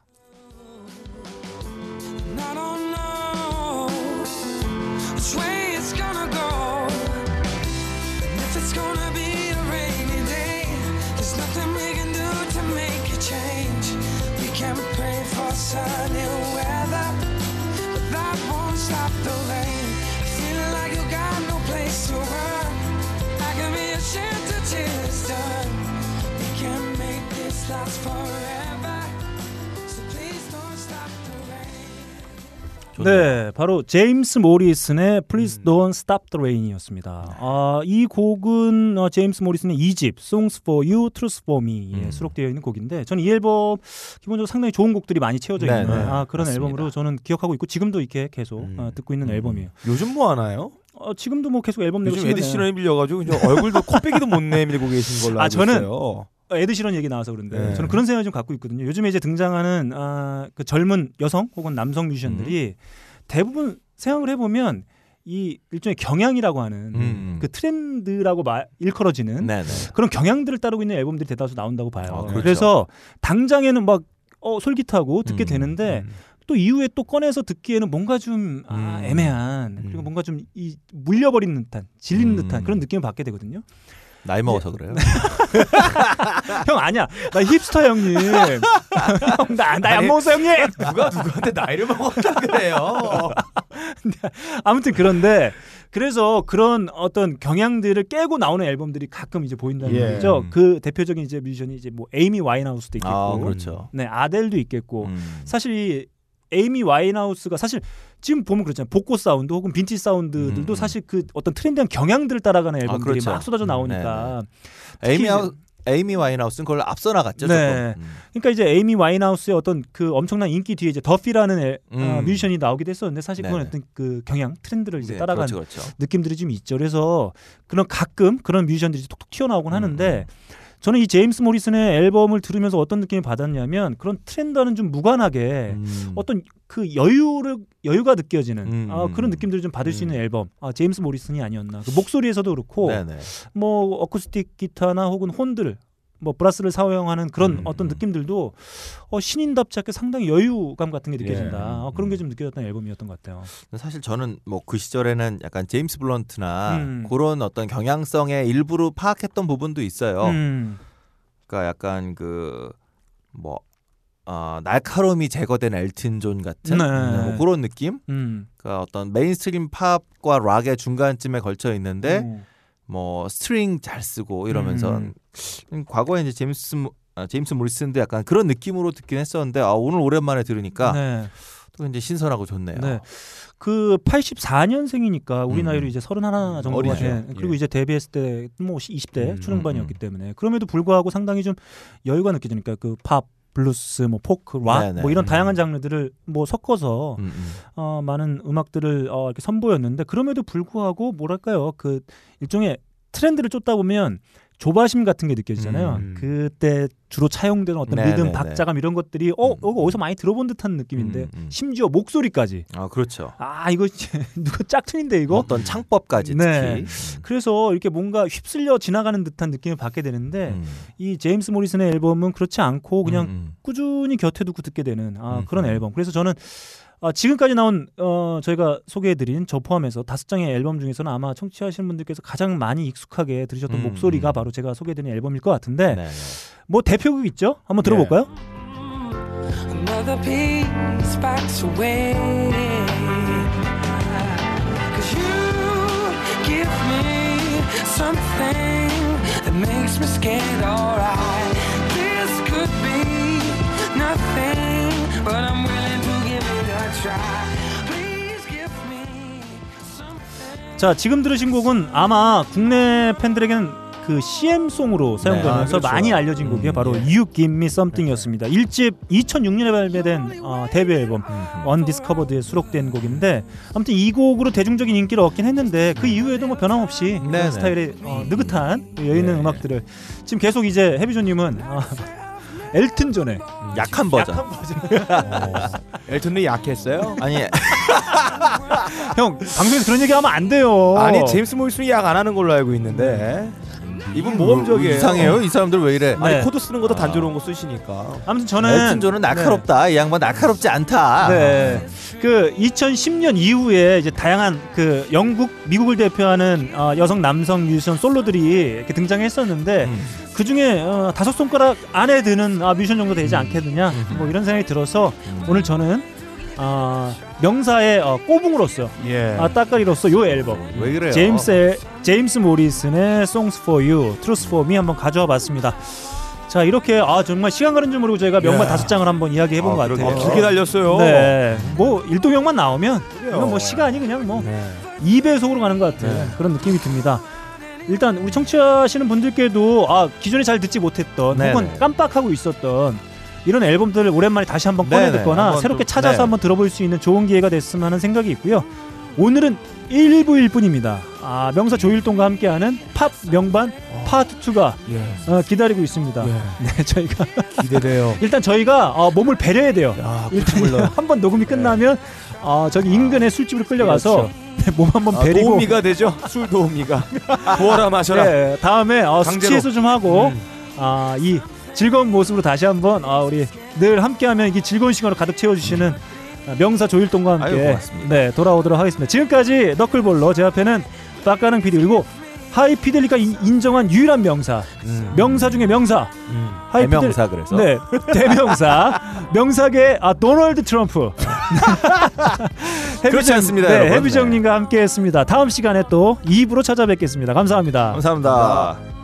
네, 바로 제임스 모리슨의 Please Don't Stop the Rain이었습니다. 아, 이 곡은 어, 제임스 모리슨의 2집 Songs for You, Truth for Me에 음. 수록되어 있는 곡인데 저는 이 앨범 기본적으로 상당히 좋은 곡들이 많이 채워져 네, 있는 네, 아, 그런 맞습니다. 앨범으로 저는 기억하고 있고 지금도 이렇게 계속 음. 어, 듣고 있는 음. 앨범이에요. 요즘 뭐 하나요? 어, 지금도 뭐 계속 앨범 내고 요즘 빌려가지고 이제 얼굴도 코빼기도 못 내밀고 계신 걸로 아, 알고 저는- 있어요. 어, 에드시런 얘기 나와서 그런데 네. 저는 그런 생각을 좀 갖고 있거든요. 요즘에 이제 등장하는 아, 그 젊은 여성 혹은 남성 뮤지션들이 대부분 생각을 해보면 이 일종의 경향이라고 하는 음. 그 트렌드라고 말, 일컬어지는 네네. 그런 경향들을 따르고 있는 앨범들이 대다수 나온다고 봐요. 아, 그렇죠. 그래서 당장에는 막 어, 솔깃하고 듣게 음, 되는데 음. 또 이후에 또 꺼내서 듣기에는 뭔가 좀 아, 음. 애매한 그리고 뭔가 좀 이 물려버리는 듯한 질리는 음. 듯한 그런 느낌을 받게 되거든요. 나이 먹어서 그래요. 형 아니야. 나 힙스터 형님. 나나약 아니, 먹었어 형님. 누가 누구한테 나이를 먹었다 그래요? 아무튼 그런데 그래서 그런 어떤 경향들을 깨고 나오는 앨범들이 가끔 이제 보인다는 예. 얘기죠. 그 대표적인 이제 뮤지션이 이제 뭐 에이미 와인하우스도 있겠고, 아 그렇죠. 네 아델도 있겠고. 음. 사실 이 에이미 와인하우스가 사실 지금 보면 그렇잖아요. 복고 사운드 혹은 빈티지 사운드들도 음. 사실 그 어떤 트렌디한 경향들을 따라가는 앨범들이 그렇죠. 막 쏟아져 나오니까. 특히 에이미 이제- 하우 에이미 와인하우스는 그걸 앞서 나갔죠. 네. 음. 그러니까 이제 에이미 와인하우스의 어떤 그 엄청난 인기 뒤에 이제 더피라는 애, 어, 음. 뮤지션이 나오기도 했었는데 사실 그건 네네. 어떤 그 경향 트렌드를 이제 네, 따라간 그렇죠, 그렇죠. 느낌들이 좀 있죠. 그래서 그런 가끔 그런 뮤지션들이 톡톡 튀어나오곤 음, 하는데 저는 이 제임스 모리슨의 앨범을 들으면서 어떤 느낌을 받았냐면 그런 트렌드와는 좀 무관하게 음. 어떤 그 여유를 여유가 느껴지는 음, 아, 그런 음. 느낌들을 좀 받을 수 음. 있는 앨범 아, 제임스 모리슨이 아니었나 그 목소리에서도 그렇고 네네. 뭐 어쿠스틱 기타나 혹은 혼들 뭐 브라스를 사용하는 그런 음, 어떤 음. 느낌들도 어, 신인답지 않게 상당히 여유감 같은 게 느껴진다. 예. 어, 그런 게 좀 느껴졌던 앨범이었던 것 같아요. 사실 저는 뭐 그 시절에는 약간 제임스 블런트나 음. 그런 어떤 경향성의 일부를 파악했던 부분도 있어요. 음. 그러니까 약간 그뭐 어, 날카로움이 제거된 엘튼 존 같은 네. 뭐 그런 느낌? 음. 그러니까 어떤 mainstream 팝과 락의 중간쯤에 걸쳐 있는데 어. 뭐 string 잘 쓰고 이러면서 음. 음, 과거에 이제 제임스 모- 아, 제임스 모리슨도 약간 그런 느낌으로 듣긴 했었는데 아, 오늘 오랜만에 들으니까 네. 또 이제 신선하고 좋네요. 네. 그 84년생이니까 우리 음. 나이로 이제 31 정도가. 된 그리고 예. 이제 데뷔했을 때 뭐 20대 음, 초중반이었기 음. 때문에 그럼에도 불구하고 상당히 좀 여유가 느껴지니까 그 팝, 블루스, 뭐 포크, 락 네네. 뭐 이런 음. 다양한 장르들을 뭐 섞어서 음, 음. 어, 많은 음악들을 어, 이렇게 선보였는데 그럼에도 불구하고 뭐랄까요 그 일종의 트렌드를 쫓다 보면 조바심 같은 게 느껴지잖아요. 음. 그때 주로 차용되는 어떤 네네네. 리듬, 박자감 이런 것들이 어 음. 이거 어디서 많이 들어본 듯한 느낌인데 음, 음. 심지어 목소리까지 아 그렇죠. 아 이거 누가 짝퉁인데 이거 어떤 창법까지 네. 특히. 그래서 이렇게 뭔가 휩쓸려 지나가는 듯한 느낌을 받게 되는데 음. 이 제임스 모리슨의 앨범은 그렇지 않고 그냥 음, 음. 꾸준히 곁에 두고 듣게 되는 아, 음, 그런 음. 앨범. 그래서 저는 아, 지금까지 나온 어, 저희가 소개해드린 저 포함해서 다섯 장의 앨범 중에서는 아마 청취하시는 분들께서 가장 많이 익숙하게 들으셨던 음, 목소리가 음. 바로 제가 소개해드린 앨범일 것 같은데 네, 네. 뭐 대표곡 있죠? 한번 들어볼까요? Another 자 지금 들으신 곡은 아마 국내 팬들에게는 그 CM송으로 사용되면서 아, 그렇죠. 많이 알려진 곡이 음, 바로 예. You Give Me Something이었습니다. 1집 2006년에 발매된 어, 데뷔 앨범 언디스커버드에 수록된 곡인데 아무튼 이 곡으로 대중적인 인기를 얻긴 했는데 그 이후에도 뭐 변함없이 그런 네네. 스타일의 어, 느긋한 여유 있는 네. 음악들을 지금 계속 이제 해비조님은 아, 엘튼 존의 약한 버전. 약한 버전. 엘튼이 약했어요? 아니 형 방송에서 그런 얘기 하면 안 돼요. 아니 제임스 모리슨이 약 안 하는 걸로 알고 있는데 이분 모범적이에요. 이상해요. 이 사람들 왜 이래? 아니 네. 코드 쓰는 것도 단조로운 거 쓰시니까. 아무튼 저는 엘튼 존은 날카롭다. 이 양반 날카롭지 않다. 네. 그 2010년 이후에 이제 다양한 그 영국, 미국을 대표하는 어, 여성 남성 뮤지션 솔로들이 이렇게 등장했었는데 음. 그 중에 어, 다섯 손가락 안에 드는 아, 뮤지션 정도 되지 않겠느냐 뭐 이런 생각이 들어서 오늘 저는 어, 명사의 어, 꼬붕으로서 예. 아, 따까리로서 요 앨범 왜 그래요? 제임스 제임스 모리슨의 Songs for You, Truth for Me 한번 가져와 봤습니다. 자 이렇게 아 정말 시간 가는 줄 모르고 저희가 명반 야. 다섯 장을 한번 이야기해 본 아, 것 같아요. 길게 달렸어요. 네, 뭐 일동형만 나오면 이건 뭐 시간이 그냥 뭐 네. 2배속으로 가는 것 같은 네. 그런 느낌이 듭니다. 일단 우리 청취하시는 분들께도 아 기존에 잘 듣지 못했던 네네. 혹은 깜빡하고 있었던 이런 앨범들을 오랜만에 다시 한번 꺼내 네네. 듣거나 한번 새롭게 또- 찾아서 네. 한번 들어볼 수 있는 좋은 기회가 됐으면 하는 생각이 있고요. 오늘은 일부일 뿐입니다. 아, 명사 조일동과 함께하는 팝 명반 파트 2가 예. 어, 기다리고 있습니다. 예. 네, 저희가 기대돼요. 일단 저희가 어, 몸을 배려해야 돼요. 야, 일단 물론. 한번 녹음이 끝나면 어, 저기 인근의 술집을 끌려가서 네, 몸 한번 아, 베리고 도우미가 되죠. 술 도우미가. 부어라 마셔라. 네, 다음에 어. 숙취해소 좀 하고 음. 아, 이 즐거운 모습으로 다시 한번 아, 우리 늘 함께하면 이게 즐거운 시간으로 가득 채워주시는 아, 명사 조일동과 함께 아유. 네 돌아오도록 하겠습니다. 지금까지 너클볼러 제 앞에는 빡가는 PD 그리고 하이피델리가 인- 인정한 유일한 명사 음. 명사 중에 명사 음. 하이피델 대명사 그래서. 네 대명사 명사계 아 도널드 트럼프 그렇지 않습니다, 네. 해비정님과 함께했습니다. 다음 시간에 또 2부로 찾아뵙겠습니다. 감사합니다. 감사합니다.